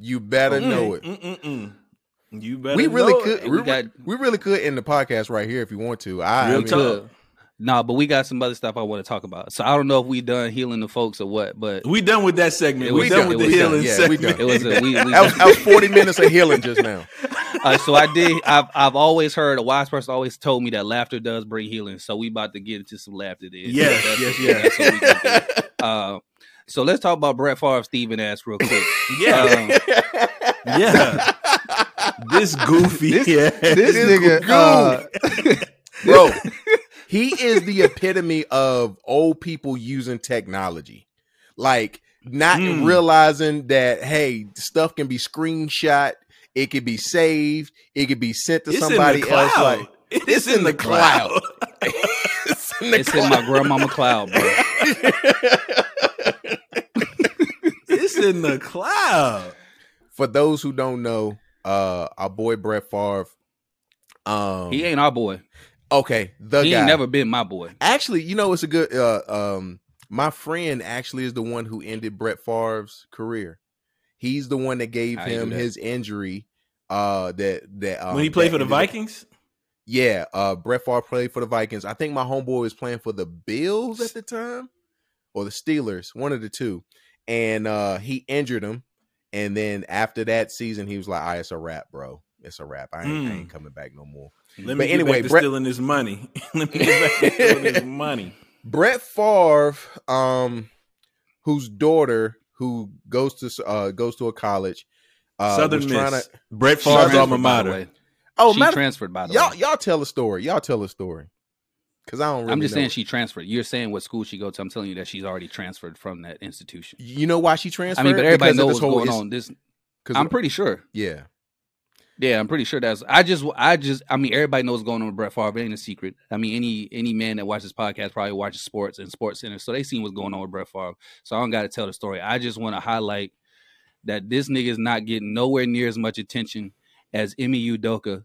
You better know it. Mm-mm-mm. You better. We really know could. It. We, We got- we really could end the podcast right here if you want to. I, I Real mean, talk. Good. Nah, but we got some other stuff I want to talk about. So I don't know if we done healing the folks or what, but We done with that segment. It We done done. with the was done. healing Yeah, we segment. done. it was a, we, we [laughs] that was, that was forty minutes of healing just now. [laughs] Uh, so I did. I've I've always heard a wise person always told me that laughter does bring healing. So we about to get into some laughter. There. Yes, That's- yes, yes. That's what we gonna do. Uh, so let's talk about Brett Favre, Steven ass real quick. [laughs] yeah, Um, yeah. This goofy. This- yeah. this nigga, uh, bro. He is the epitome of old people using technology, like not Mm. realizing that hey, stuff can be screenshot, it could be saved, it could be sent to It's somebody in the cloud. else. Like it's, in, the cloud. [laughs] [laughs] it's in the it's in my grandmama cloud, bro. [laughs] it's in the cloud. For those who don't know, uh, our boy Brett Favre. Um, He ain't our boy. Okay. The he guy. ain't never been my boy. Actually, you know, it's a good. Uh, um, my friend actually is the one who ended Brett Favre's career. He's the one that gave How him that? his injury. Uh, that that um, when he played for the ended up- Vikings, Yeah, uh, Brett Favre played for the Vikings. I think my homeboy was playing for the Bills at the time, or the Steelers, one of the two. And uh, he injured him, and then after that season, he was like, "Ah, it's a wrap, bro. It's a wrap. I ain't, I Mm. ain't coming back no more." Let But me get anyway, back to Brett- stealing his money. [laughs] let me get back to stealing his [laughs] money. Brett Favre, um, whose daughter who goes to uh goes to a college, uh, Southern Miss. to. Brett Favre's alma mater. Oh, she matter, transferred by the y'all way. y'all tell a story. Y'all tell a story. Because I don't. Really I'm just know. saying she transferred. You're saying what school she go to. I'm telling you that she's already transferred from that institution. You know why she transferred? I mean, but everybody Because knows what's whole going is- on. This 'cause I'm pretty sure. yeah. Yeah, I'm pretty sure that's. I just, I just, I mean, everybody knows what's going on with Brett Favre. It ain't a secret. I mean, any any man that watches podcast probably watches sports and Sports Center, so they seen what's going on with Brett Favre. So I don't got to tell the story. I just want to highlight that this nigga is not getting nowhere near as much attention as Ime Udoka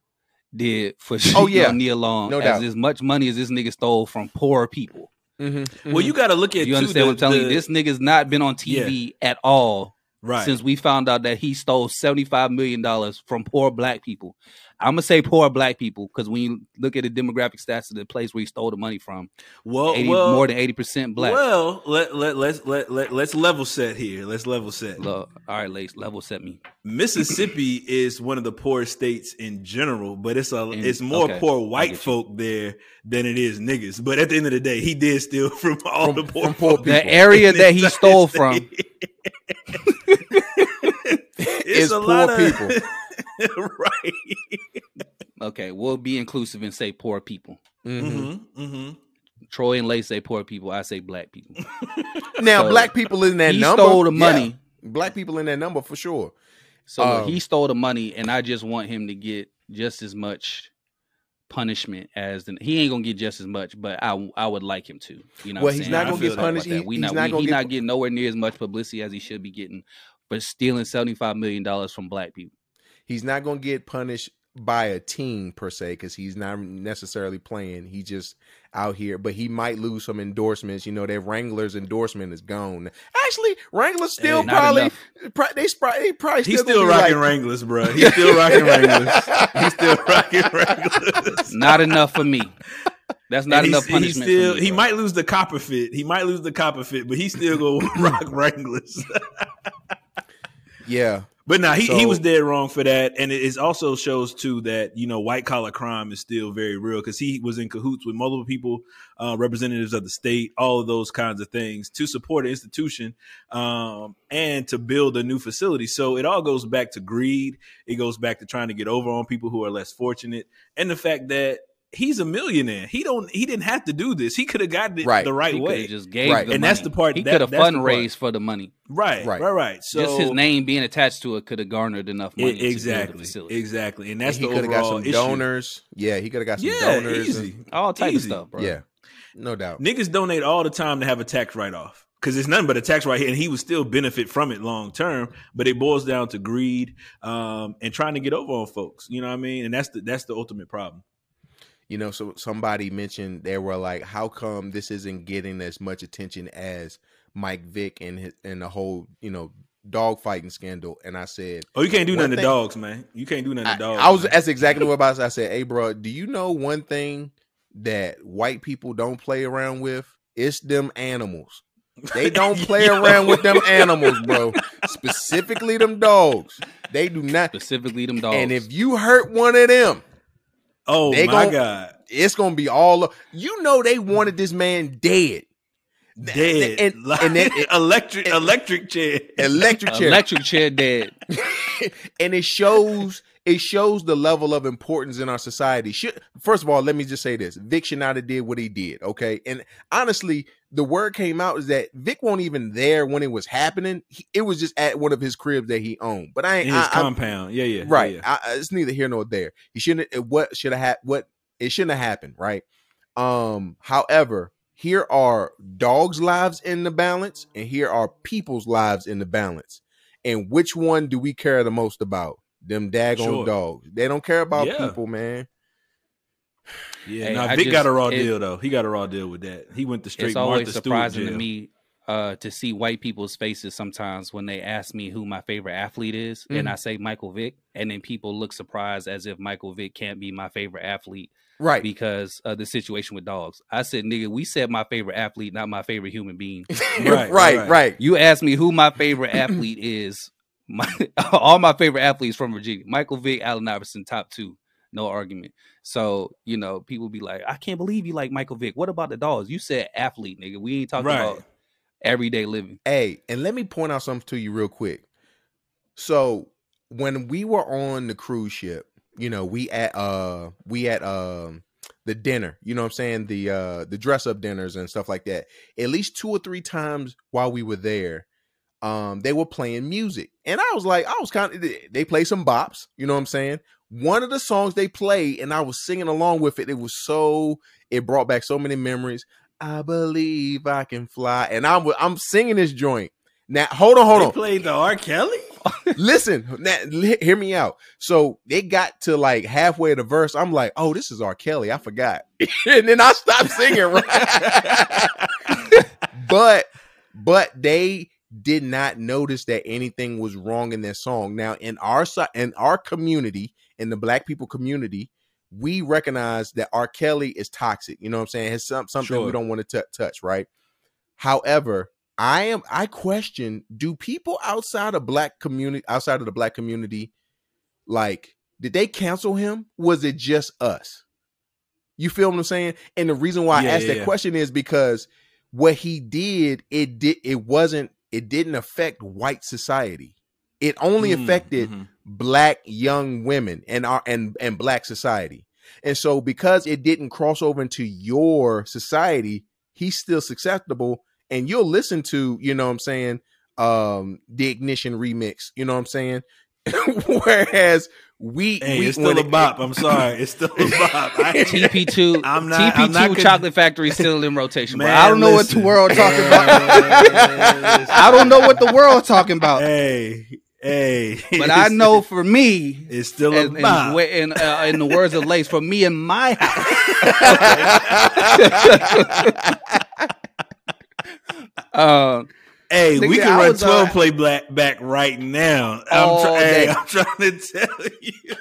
did for Oh, cheating yeah. on Nia Long. No as, doubt. as much money as this nigga stole from poor people. Mm-hmm, Well, you got to look at You too, understand the- what I'm telling the- you? This nigga's not been on TV at all right. since we found out that he stole $75 million from poor black people. I'm gonna say poor black people because when you look at the demographic stats of the place where he stole the money from, Well, 80, well, more than eighty percent black. Well, let let let's let, let let's level set here. Let's level set. Look, all right, Lace, level set me. Mississippi is one of the poorest states in general, but it's a In- it's more okay, poor white folk there than it is niggas. But at the end of the day, he did steal [laughs] from all From- the poor, poor people. [laughs] The area that he stole entire from. [laughs] state. [laughs] it's It's a poor lot of people. [laughs] right. Okay, we'll be inclusive and say poor people. Mhm. Mm-hmm, mm-hmm. Troy and Lace say poor people. I say black people. [laughs] Now, So, black people in that number. he number. stole the yeah. money. Black people in that number for sure. So Um, he stole the money, and I just want him to get just as much punishment as the, he ain't gonna get just as much, but I I would like him to. You know, Well, what I'm he's not gonna get punished. He- We he's not, not we, gonna he get not getting nowhere near as much publicity as he should be getting for stealing seventy five million dollars from black people. He's not to get punished by a team per se because he's not necessarily playing. He just out here, but he might lose some endorsements. You know, that Wranglers endorsement is gone. Actually, Wranglers still Hey, not probably pro- they, spri- they probably He's still, still rocking like- Wranglers, bro. He's still rocking Wranglers. He's still [laughs] rocking Wranglers. Not enough for me. That's not enough punishment. He, still, for me, he might lose the copper fit. He might lose the copper fit, but he still go [laughs] rock [laughs] Wranglers. Yeah, but now he, he So- was dead wrong for that, and it is also shows too that you know white collar crime is still very real because he was in cahoots with multiple people, uh, representatives of the state, all of those kinds of things to support an institution um, and to build a new facility. So it all goes back to greed. It goes back to trying to get over on people who are less fortunate, and the fact that he's a millionaire. He don't. He didn't have to do this. He could have gotten it Right. the right He way. just gave Right. the And that's the part- he that- could have that's the fundraised for the money. right, Right. right, right, So just his name being attached to it could have garnered enough money. I- to the exactly, exactly, and that's and he the could have got overall some issue. donors. Yeah, he could have got some Yeah, donors. easy. and- all type Easy. of stuff, bro. yeah, no doubt. Niggas donate all the time to have a tax write off because it's nothing but a tax write, off. and he would still benefit from it long term. But it boils down to greed um, and trying to get over on folks. You know what I mean? And that's the that's the ultimate problem. You know so somebody mentioned they were like how come this isn't getting as much attention as mike vick and his, and the whole you know dog fighting scandal and i said Oh, you can't do One nothing to dogs, man. You can't do nothing I, to dogs. I was man. that's exactly what I was i said hey bro do you know one thing that white people don't play around with it's them animals they [laughs] don't play around with them animals bro [laughs] specifically them dogs they do not Specifically, them dogs. and if you hurt one of them Oh they my gon- god, it's gonna be all you know they wanted this man dead. Dead. and- [laughs] Like, and then it- electric electric chair. electric [laughs] chair. Electric chair dead. [laughs] and it shows it shows the level of importance in our society. Should first of all let me just say this. Vick should not have did what he did okay? And honestly the word came out is that vick won't even there when it was happening. He- it was just at one of his cribs that he owned. But i ain't in his I, compound. Yeah, yeah, right. yeah. I, I- it's neither here nor there. He shouldn't it- what should have had what it shouldn't have happened right? Um however here are dogs lives in the balance and here are people's lives in the balance. And which one do we care the most about? Them daggone Sure. dogs. They don't care about Yeah. people man Yeah, Hey, now I Vick got a raw it- deal though. He got a raw deal with that. He went the straight it's always Martha surprising to me uh, to see white people's faces sometimes when they ask me who my favorite athlete is, and Mhm. I say Michael Vick, and then people look surprised as if Michael Vick can't be my favorite athlete right because of the situation with dogs. I said, nigga, we said my favorite athlete, not my favorite human being. [laughs] Right, right right, right, right. You asked me who my favorite athlete is. My [laughs] all my favorite athletes from Virginia. Michael Vick, Allen Iverson, top two. No argument. So, you know, people be like, I can't believe you like Michael Vick. What about the dogs? You said athlete, nigga. We ain't talking Right. about everyday living. Hey, and let me point out something to you real quick. So when we were on the cruise ship, you know, we at uh we at um the dinner, you know what I'm saying? The uh the dress up dinners and stuff like that. At least two or three times while we were there, um, they were playing music. And I was like, I was kind of they play some bops, you know what I'm saying? One of the songs they played, and I was singing along with it. It was so it brought back so many memories. I believe I can fly, and I'm I'm singing this joint. Now, hold on, hold They on. played the R. Kelly. [laughs] Listen, now, hear me out. So they got to like halfway of the verse. I'm like, oh, this is R. Kelly. I forgot, [laughs] and then I stopped singing. Right, [laughs] but but they did not notice that anything was wrong in their song. Now, in our in our community, in the black people community, we recognize that R. Kelly is toxic. You know what I'm saying? It's some, something Sure. we don't want to t- touch, right? However, I am I question: Do people outside of black community, outside of the black community, like did they cancel him? Was it just us? You feel what I'm saying? And the reason why I Yeah, asked yeah, that yeah. question is because what he did, it did it wasn't it didn't affect white society. It only Mm, affected mhm. black young women and our and and black society. And so because it didn't cross over into your society, he's still susceptible and you'll listen to, you know what I'm saying, um the ignition remix, you know what I'm saying? [laughs] Whereas we Hey, we it's still when a it- bop. I'm sorry, it's still a [laughs] bop. I, TP two, [laughs] I'm not- TP not two con- Chocolate Factory still in rotation. bro. Man, I don't know what the world talking about. Yes. I don't know what the world talking about, Hey, hey, but I know for me, it's still a in, in, bop. in, uh, in the words of Lace, for me and my house. uh, Hey, we can I run was, uh, 12 play black back right now. I'm, All try- hey. I'm trying [laughs] to tell you.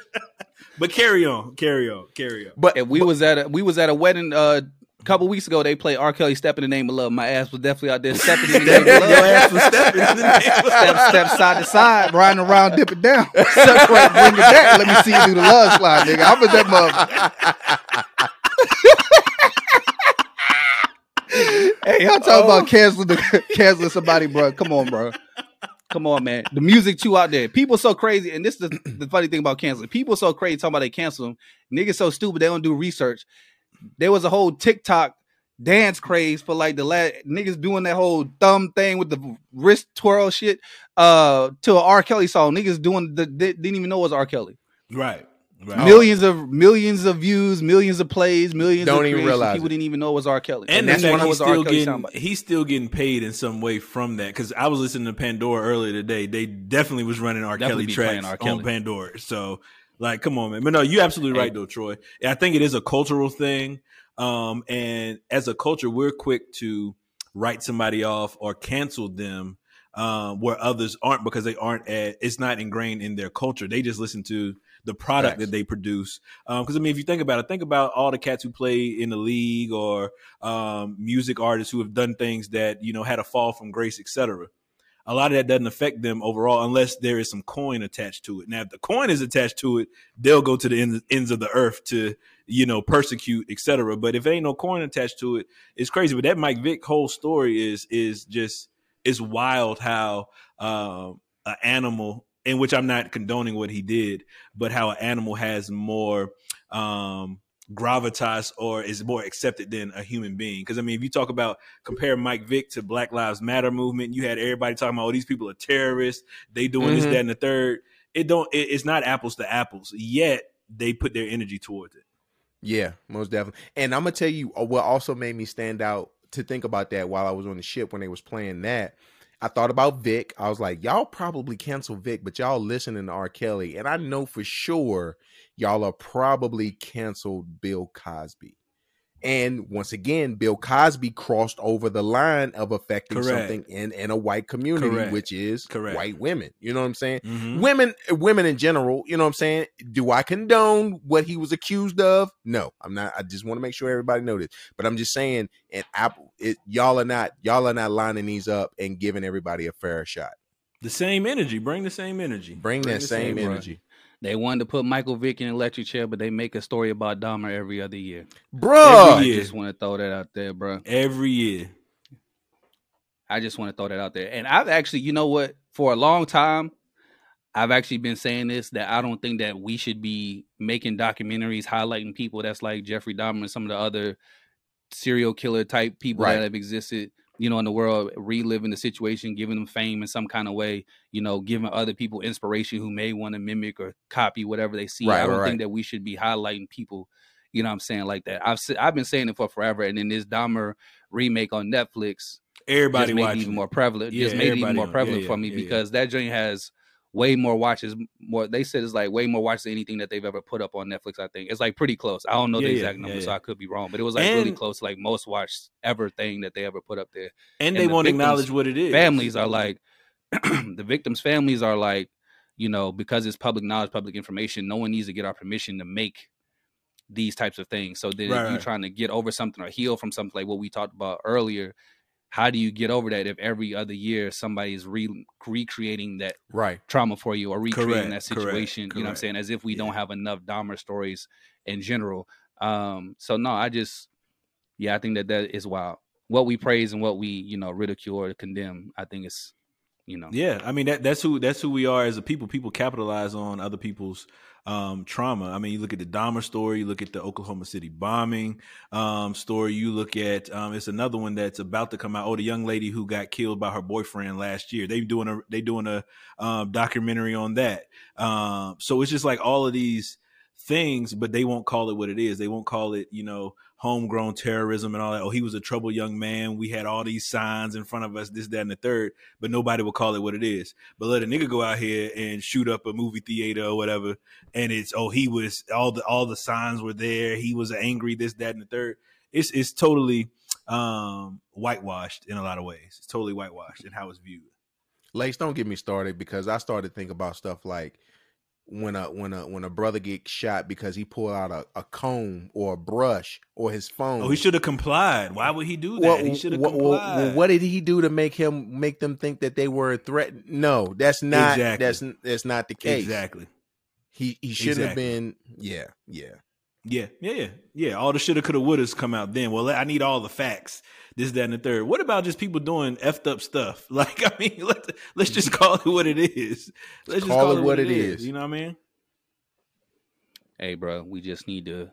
but carry on, carry on, carry on. but and we was at a we was at a wedding uh, a couple weeks ago. They played R. Kelly "Step in the Name of Love." My ass was definitely out there stepping in the name of love. Your ass was stepping in the name of Step, love. step side to side, riding around, dip it down, [laughs] separate, bring it back. Let me see you do the love slide, nigga. I'm with that mother. [laughs] hey, y'all talking about canceling the [laughs] canceling somebody, bro? Come on, bro. Come on, man. The music too out there. People so crazy, and this is the, the funny thing about canceling. People so crazy talking about they cancel them. Niggas so stupid they don't do research. There was a whole TikTok dance craze for like the last niggas doing that whole thumb thing with the wrist twirl shit uh to an R. Kelly song. Niggas doing the they didn't even know it was R. Kelly. Right, right. Millions of millions of views, millions of plays, millions Don't of even realize People it. didn't even know it was R. Kelly. And, that's the when I he's was R. still Kelly getting he's still getting paid in some way from that because I was listening to Pandora earlier today. They definitely was running R. Definitely Kelly be tracks playing R. on Pandora. So like, come on, man. But no, you're absolutely Hey. right though, Troy. I think it is a cultural thing. Um, and as a culture, we're quick to write somebody off or cancel them. Um, where others aren't because they aren't at, it's not ingrained in their culture. They just listen to the product Facts. that they produce. Because I mean, if you think about it, think about all the cats who play in the league or um, music artists who have done things that you know had a fall from grace, etc. A lot of that doesn't affect them overall unless there is some coin attached to it. Now, if the coin is attached to it, they'll go to the ends, ends of the earth to you know persecute, etc. But if ain't no coin attached to it, it's crazy. But that Mike Vick whole story is is just it's wild how um, an animal in which I'm not condoning what he did, but how an animal has more um, gravitas or is more accepted than a human being. Because I mean, if you talk about compare Mike Vick to Black Lives Matter movement, you had everybody talking about, oh, these people are terrorists. They doing this, Mhm. that, and the third. It don't. It, it's not apples to apples. Yet they put their energy towards it. Yeah, most definitely. And I'm gonna tell you uh, what also made me stand out to think about that while I was on the ship when they was playing that. I thought about Vick. I was like, y'all probably cancel Vick, but y'all listening to R. Kelly, and I know for sure y'all are probably canceled Bill Cosby. And once again, Bill Cosby crossed over the line of affecting Correct. something in, in a white community, Correct. which is Correct. white women. You know what I'm saying? Mhm. women women in general you know what i'm saying do i condone what he was accused of no i'm not i just want to make sure everybody know this but i'm just saying and it y'all are not y'all are not lining these up and giving everybody a fair shot The same energy. Bring the same energy. bring, that the same, same, energy They wanted to put Michael Vick in an electric chair, but they make a story about Dahmer every other year. Bro, I just want to throw that out there, bro. every year. I just want to throw that out there. And I've actually, you know what, for a long time, I've actually been saying this that I don't think that we should be making documentaries highlighting people that's like Jeffrey Dahmer and some of the other serial killer type people Right. that have existed, you know, in the world, reliving the situation, giving them fame in some kind of way, you know, giving other people inspiration who may want to mimic or copy whatever they see. Right, I don't right, think that we should be highlighting people, you know what I'm saying, like that. I've I've been saying it for forever. And then this Dahmer remake on Netflix Everybody made it even more prevalent. Yeah, just made it even more prevalent Yeah, for me yeah, yeah. because that joint has way more watches. More they said it's like way more watches than anything that they've ever put up on Netflix. I think it's like pretty close. I don't know Yeah, the exact yeah, number, so yeah. I could be wrong, but it was like really close, to, like most watched ever thing that they ever put up there. and and they the won't acknowledge what it is. Families are like [clears throat] the victims' families are like, you know, because it's public knowledge, public information. No one needs to get our permission to make these types of things. So then, Right, if you're right. trying to get over something or heal from something like what we talked about earlier, how do you get over that if every other year somebody is re- recreating that Right. trauma for you or recreating Correct, that correct, situation? You know what I'm saying? As if we Yeah. don't have enough Dahmer stories in general. Um, so no, I just, yeah, I think that that is wild. What we praise and what we, you know, ridicule or condemn, I think it's, you know, Yeah, I mean that that's who that's who we are as a people. People capitalize on other people's um, trauma. I mean, you look at the Dahmer story, you look at the Oklahoma City bombing um, story, you look at um, it's another one that's about to come out. Oh, the young lady who got killed by her boyfriend last year. They doing a they doing a um, documentary on that. Um, so it's just like all of these things, but they won't call it what it is. They won't call it, you know, homegrown terrorism and all that. Oh, he was a troubled young man. We had all these signs in front of us, this, that, and the third, but nobody will call it what it is. But let a nigga go out here and shoot up a movie theater or whatever, and it's oh he was all the all the signs were there. He was angry, this, that, and the third. It's it's totally um whitewashed in a lot of ways. It's totally whitewashed in how it's viewed. Lace, don't get me started because I started thinking about stuff like when a when a when a brother gets shot because he pulled out a, a comb or a brush or his phone. Oh, he should have complied. Why would he do that? Well, he should have well, complied. well, what did he do to make him make them think that they were a threat? No, that's not. Exactly. That's that's not the case. Exactly. He he shouldn't have been. Yeah, yeah. Yeah, yeah, yeah, yeah. All the shoulda, coulda, wouldas come out then. Well, I need all the facts. This, that, and the third. What about just people doing effed up stuff? [laughs] Like, I mean, [laughs] let let's just mm-hmm. call it what it is. Let's just Call it what it is. You know what I mean? hey, bro, we just need to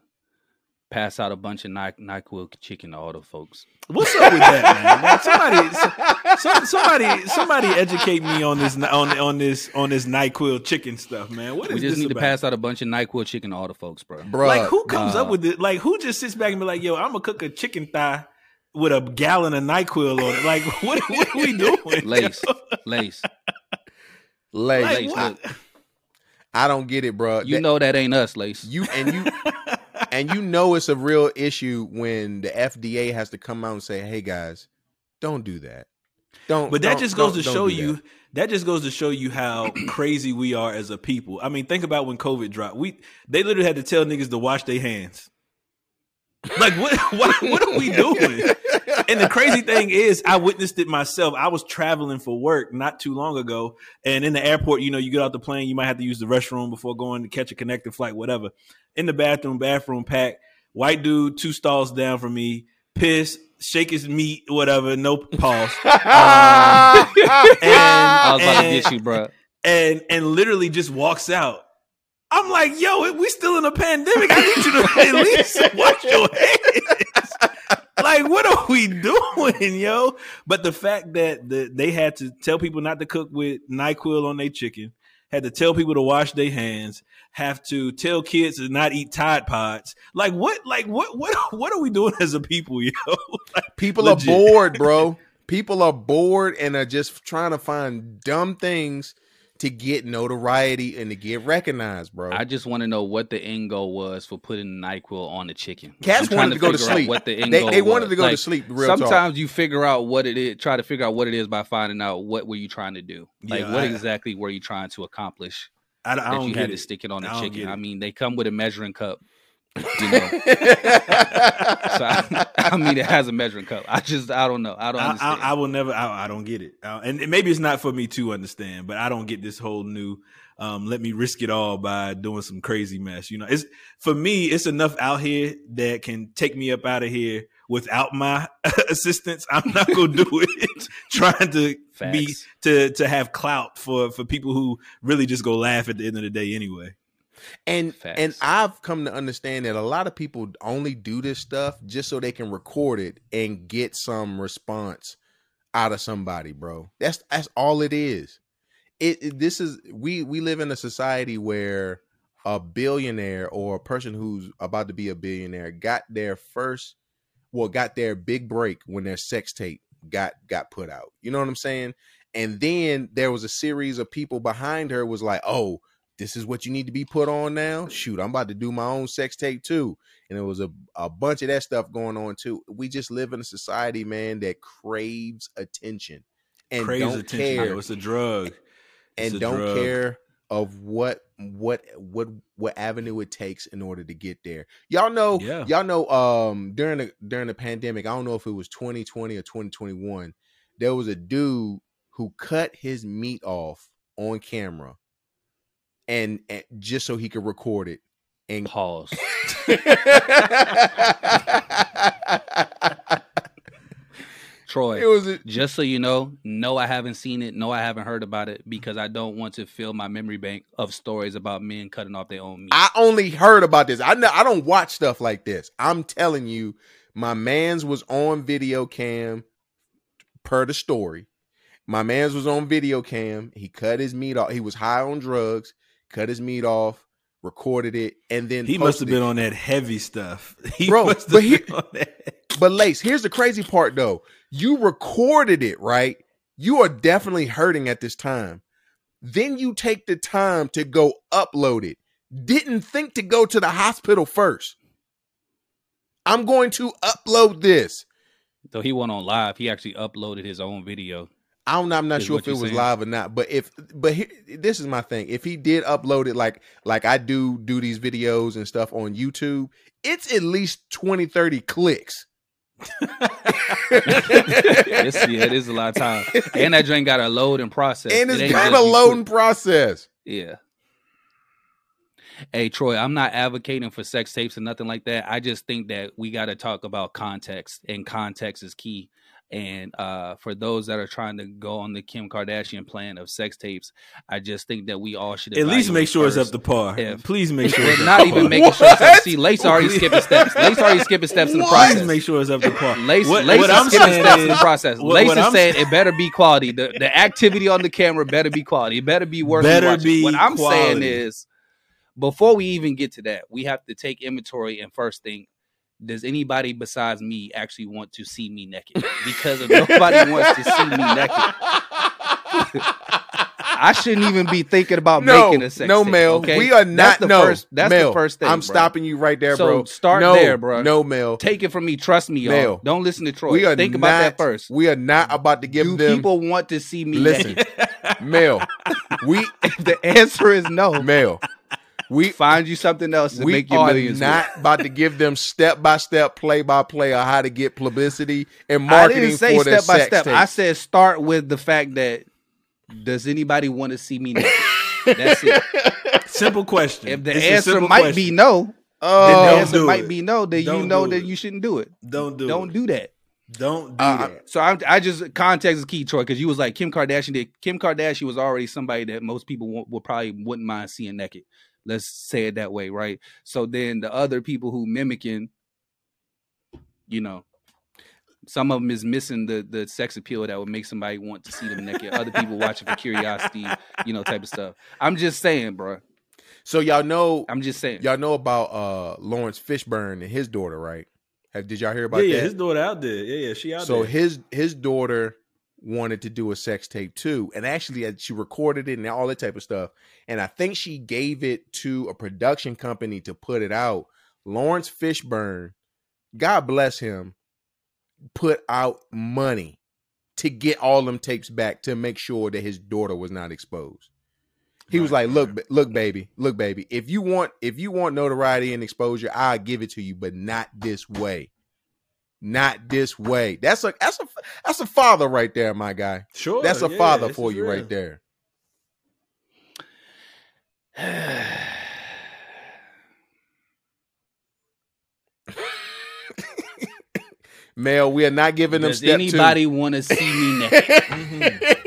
pass out a bunch of Ny- Nyquil chicken to all the folks. What's up with that, man? Like, somebody, some, somebody, somebody, educate me on this on on this on this Nyquil chicken stuff, man. What is We just this need to pass out a bunch of Nyquil chicken to all the folks, bro. Bro, Like, who comes nah. up with it? Like, who just sits back and be like, "Yo, I'm gonna cook a chicken thigh." With a gallon of Nyquil on it, like what? What are we [laughs] doing? Lace, lace. Lace, Like, Lace, what? I don't get it, bro. you know that ain't us, Lace. you and you [laughs] [laughs] and you know it's a real issue when the FDA has to come out and say, "Hey guys, don't do that." Don't. But that don't- just goes to show you that. that. just goes to show you how [clears throat] crazy we are as a people. I mean, think about when COVID dropped. We they literally had to tell niggas to wash their hands. Like what [laughs] what what are we [laughs] doing? And the crazy thing is, I witnessed it myself. I was traveling for work not too long ago, and in the airport, you know, you get out the plane, you might have to use the restroom before going to catch a connecting flight, whatever. In the bathroom, bathroom pack, white dude, two stalls down from me, piss, shake his meat, whatever, no pause. [laughs] Um, [laughs] I was about to get you, bro. and and literally just walks out. I'm like, yo, we still in a pandemic. I need you to [laughs] at least wash your hands. Like, what are we doing, yo? But the fact that the, they had to tell people not to cook with Nyquil on their chicken, had to tell people to wash their hands, have to tell kids to not eat Tide Pods. Like, what? Like, what? What? What are we doing as a people, yo? [laughs] Like, People Legit. are bored, bro. People are bored and are just trying to find dumb things to get notoriety and to get recognized, bro. I just want to know what the end goal was for putting Nyquil on the chicken. Cats wanted to go to sleep. What the end they goal they wanted was. to go Like, to sleep. Real talk. Sometimes you figure out what it is. Try to figure out what it is by finding out what were you trying to do. Like Yeah, what I- exactly were you trying to accomplish I, I that don't you get had to stick it on the chicken. I mean, they come with a measuring cup. You know, [laughs] so I, I mean, it has a measuring cup. I just, I don't know. I don't I, understand. I, I will never. I, don't get it, uh, and maybe it's not for me to understand. But I don't get this whole new. Um, let me risk it all by doing some crazy mess. You know, it's for me. It's enough out here that can take me up out of here without my [laughs] assistance. I'm not gonna do [laughs] it. Trying to be to to have clout for for people who really just go laugh at the end of the day anyway. And Facts. and I've come to understand that a lot of people only do this stuff just so they can record it and get some response out of somebody, bro. That's that's all it is. It, it- this is we we live in a society where a billionaire or a person who's about to be a billionaire got their first well got their big break when their sex tape got got put out. You know what I'm saying? And then there was a series of people behind her was like, "Oh, this is what you need to be put on now. Shoot, I'm about to do my own sex tape too." And it was a, a bunch of that stuff going on too. We just live in a society, man, that craves attention and Craves don't attention. care. It's a drug. It's and a don't drug. care of what what what what avenue it takes in order to get there. Y'all know Yeah. y'all know um during the during the pandemic, I don't know if it was 2020 or 2021, there was a dude who cut his meat off on camera and, and just so he could record it and Pause. Troy. it was a, Just so you know, no, I haven't seen it. No, I haven't heard about it because I don't want to fill my memory bank of stories about men cutting off their own meat. I only heard about this. I know I don't watch stuff like this. I'm telling you, my man's was on video cam per the story. My man's was on video cam. He cut his meat off. He was high on drugs, cut his meat off, recorded it, and then He must have been it. on that heavy stuff. [laughs] He Bro, must have but he- been on that. [laughs] But Lace, here's the crazy part though. You recorded it, right? You are definitely hurting at this time. Then you take the time to go upload it. Didn't think to go to the hospital first. I'm going to upload this. so he went on live. He actually uploaded his own video. I don't, I'm not sure if it was saying? live or not, but if but here, this is my thing. If he did upload it like like I do do these videos and stuff on YouTube, it's at least 20 30 clicks. [laughs] It's, yeah, it is a lot of time. And that drink got a load and process. and it's ain't got a you loading process. Yeah. Hey Troy, I'm not advocating for sex tapes and nothing like that. I just think that we got to talk about context, and context is key. And uh, for those that are trying to go on the Kim Kardashian plan of sex tapes, I just think that we all should At least make sure it's up to par. If- Please make sure it's not even making sure. It's up. See, Lace already [laughs] skipping steps. Lace already skipping steps in the process. Please make sure it's up to par. Lace, What- Lace what is I'm skipping steps in the process. what- Lace what is I'm saying it better be quality. The, the activity on the camera better be quality. It better be worth Better be What I'm saying is, before we even get to that, we have to take inventory and first think: Does anybody besides me actually want to see me naked? Because if nobody wants to see me naked, [laughs] I shouldn't even be thinking about no, making a sex no, tape, Mel. okay? We are That's not. the no, first. That's Mel, the first thing. I'm bro. stopping you right there, So bro. start no, there, bro. No, Mel. Take it from me. Trust me, y'all. Mel, Don't listen to Troy. we are Think not, about that first. We are not about to give Do them. people want to see me listen, naked? Mel. [laughs] We, If the answer is no, Mel. We find you something else to we make your are millions. not about to give them step by step, play by play on how to get publicity and with. I marketing didn't say for their step by sex step. tape. I said start with the fact that does anybody want to see me naked? That's it. [laughs] Simple question. If the It's answer might question. be no, Then oh, the don't answer do might it. be no, then you Don't know that it. you shouldn't do it. don't do Don't it. do that. Don't do Uh, that. So I, I just context is key, Troy, because you was like Kim Kardashian did. Kim Kardashian was already somebody that most people would, would probably wouldn't mind seeing naked. Let's say it that way, right? So then the other people who mimicking, you know, some of them is missing the the sex appeal that would make somebody want to see them naked. Other people watching for curiosity, you know, type of stuff. I'm just saying, bro. so y'all know I'm just saying. y'all know about uh Laurence Fishburne and his daughter, right? Have, did y'all hear about Yeah, yeah. that? His daughter out there. Yeah, yeah. She out so there. So his his daughter wanted to do a sex tape too and actually uh, she recorded it and all that type of stuff and i think she gave it to a production company to put it out. Laurence Fishburne god bless him put out money to get all them tapes back to make sure that his daughter was not exposed. He was like look look baby look baby if you want if you want notoriety and exposure i'll give it to you but not this way not this way. That's a that's a that's a father right there, my guy. sure. That's a yeah, father for you real. right there. [sighs] Mel, we are not giving them Does anybody want to see me [laughs] naked? two. Mm-hmm.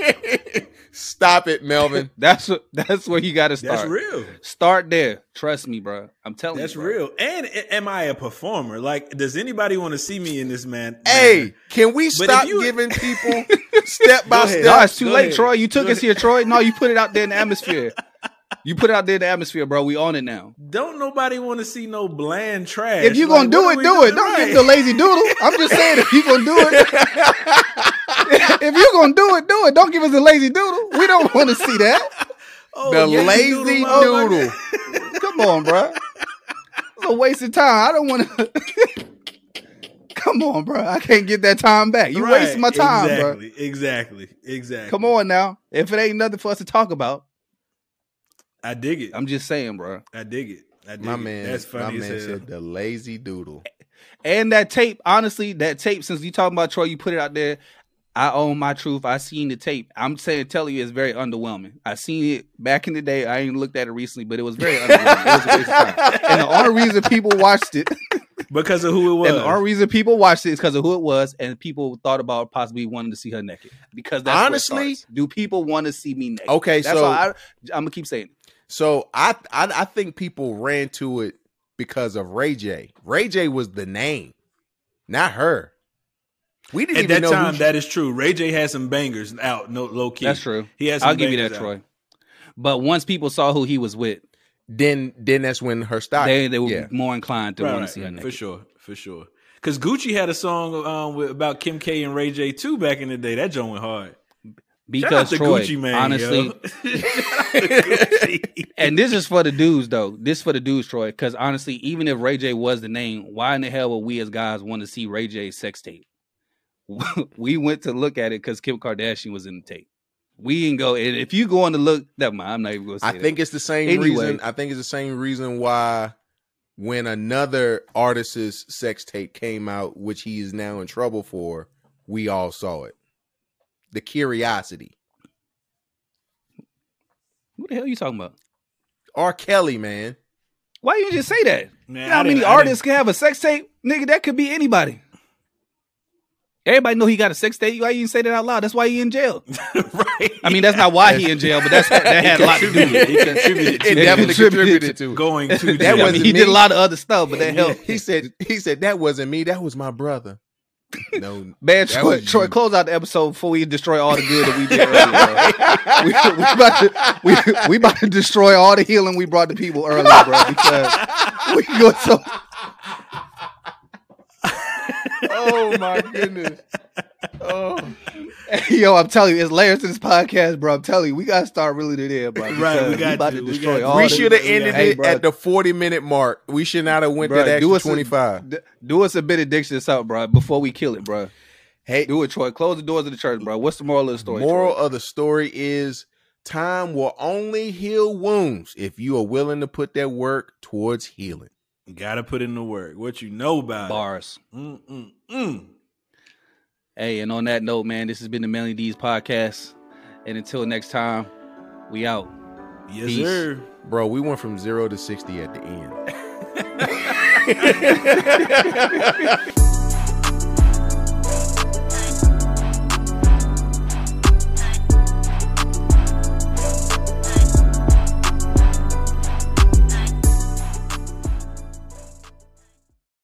Stop it, Melvin. [laughs] That's what. That's where you got to start. That's real. Start there. Trust me, bro. I'm telling That's you. That's real. And am I a performer? Like, does anybody want to see me in this man? hey, manner? can we if stop you- giving people [laughs] step by Go ahead. No, it's too Go late, ahead. Troy. You took Go us here, Troy. No, you put it out there in the [laughs] atmosphere. You put it out there in the atmosphere, bro. We on it now. don't nobody want to see no bland trash. If you Like, gonna do it, do it. Don't right? give the lazy doodle. I'm just saying, if you're gonna do it, [laughs] if you're gonna do it, do it. Don't give us a lazy doodle. We don't want to see that. [laughs] Oh, the yeah, lazy doodle, doodle. motherfucker. Come on, bro. It's a waste of time. I don't want to. [laughs] Come on, bro. I can't get that time back. You Right, wasting my time, bro. exactly, Exactly. Exactly. Come on now. If it ain't nothing for us to talk about, I dig it. I'm just saying, bro. I dig it. I dig My it. man, That's my funny man as hell. said the lazy doodle. And that tape, honestly, that tape, since you talking about Troy, you put it out there. I own my truth. I seen the tape. I'm saying, telling you, it's very underwhelming. I seen it back in the day. I ain't looked at it recently, but it was very underwhelming. It was a waste of time. And the only reason people watched it, [laughs] because of who it was. and the only reason people watched it is because of who it was, and people thought about possibly wanting to see her naked. Because that's Honestly- do people want to see me naked? Okay, that's so I, I'm gonna keep saying. it. so I, I I think people ran to it because of Ray J. Ray J was the name, not her. We didn't At even that know who time, that is true. Ray J had some bangers out, no low key. That's true. He has. I'll give you that, out. Troy. But once people saw who he was with, then then that's when her style. they they were yeah. more inclined to Right, want to see her naked. for sure, for sure. Because Gucci had a song um, with, about Kim K and Ray J too back in the day. That joint went hard. Shout out Because to Troy, Gucci Mane, honestly, yo. [laughs] Shout out to Gucci. and this is for the dudes though. This for the dudes, Troy. Because honestly, even if Ray J was the name, why in the hell would we as guys want to see Ray J's sex tape? [laughs] we went to look at it because Kim Kardashian was in the tape. We didn't go. and If you go on to look, never mind. I'm not even going to say I that. think it's the same Anyway. reason. I think it's the same reason why when another artist's sex tape came out, which he is now in trouble for, we all saw it. The curiosity. What the hell are you talking about? R. Kelly, man. Why you just say that? Man, You know how many artists can have a sex tape? Nigga, that could be anybody. Everybody know he got a sex tape. Why you didn't say that out loud? That's why he in jail. [laughs] right. I mean, that's not why he in jail, but that's that had a lot to do with it. He contributed It to definitely contributed to it. going to [laughs] That jail. I wasn't mean, he me. did a lot of other stuff, but that helped. He said he said that wasn't me, that was my brother. No. Man, That Troy, Troy, close out the episode before we destroy all the good that we did [laughs] earlier. bro. we, we, about to, we, we about to destroy all the healing we brought to people earlier, bro, because we go so. Oh my goodness. Oh. [laughs] Yo, I'm telling you, it's layers to this podcast, bro. I'm telling you, we gotta start really to there, bro. Right, we got about to. to We destroy got all we should have ended Hey, it bro. at the 40 minute mark. We should not have went Bro, that do extra us a- 25. Do us a bit benediction or something, bro, before we kill it, bro. Hey, Do it, Troy. Close the doors of the church, bro. What's the moral of the story? moral Troy? of the story is time will only heal wounds if you are willing to put that work towards healing. Gotta put in the work. What you know about bars. it. Mm, mm, mm. Hey, and on that note, man, this has been the Manly Deeds podcast. And until next time, we out. Yes, Peace. sir. Bro, we went from zero to 60 at the end. [laughs]